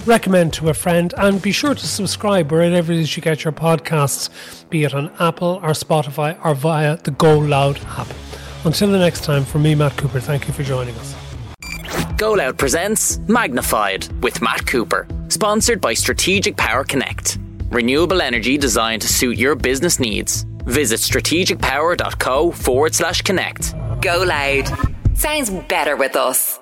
S3: recommend to a friend and be sure to subscribe wherever it is you get your podcasts, be it on Apple or Spotify or via the Go Loud app. Until the next time, from me, Matt Cooper, thank you for joining us.
S1: Go Loud presents Magnified with Matt Cooper, sponsored by Strategic Power Connect. Renewable energy designed to suit your business needs. Visit strategicpower.co forward slash connect.
S2: Go loud. Sounds better with us.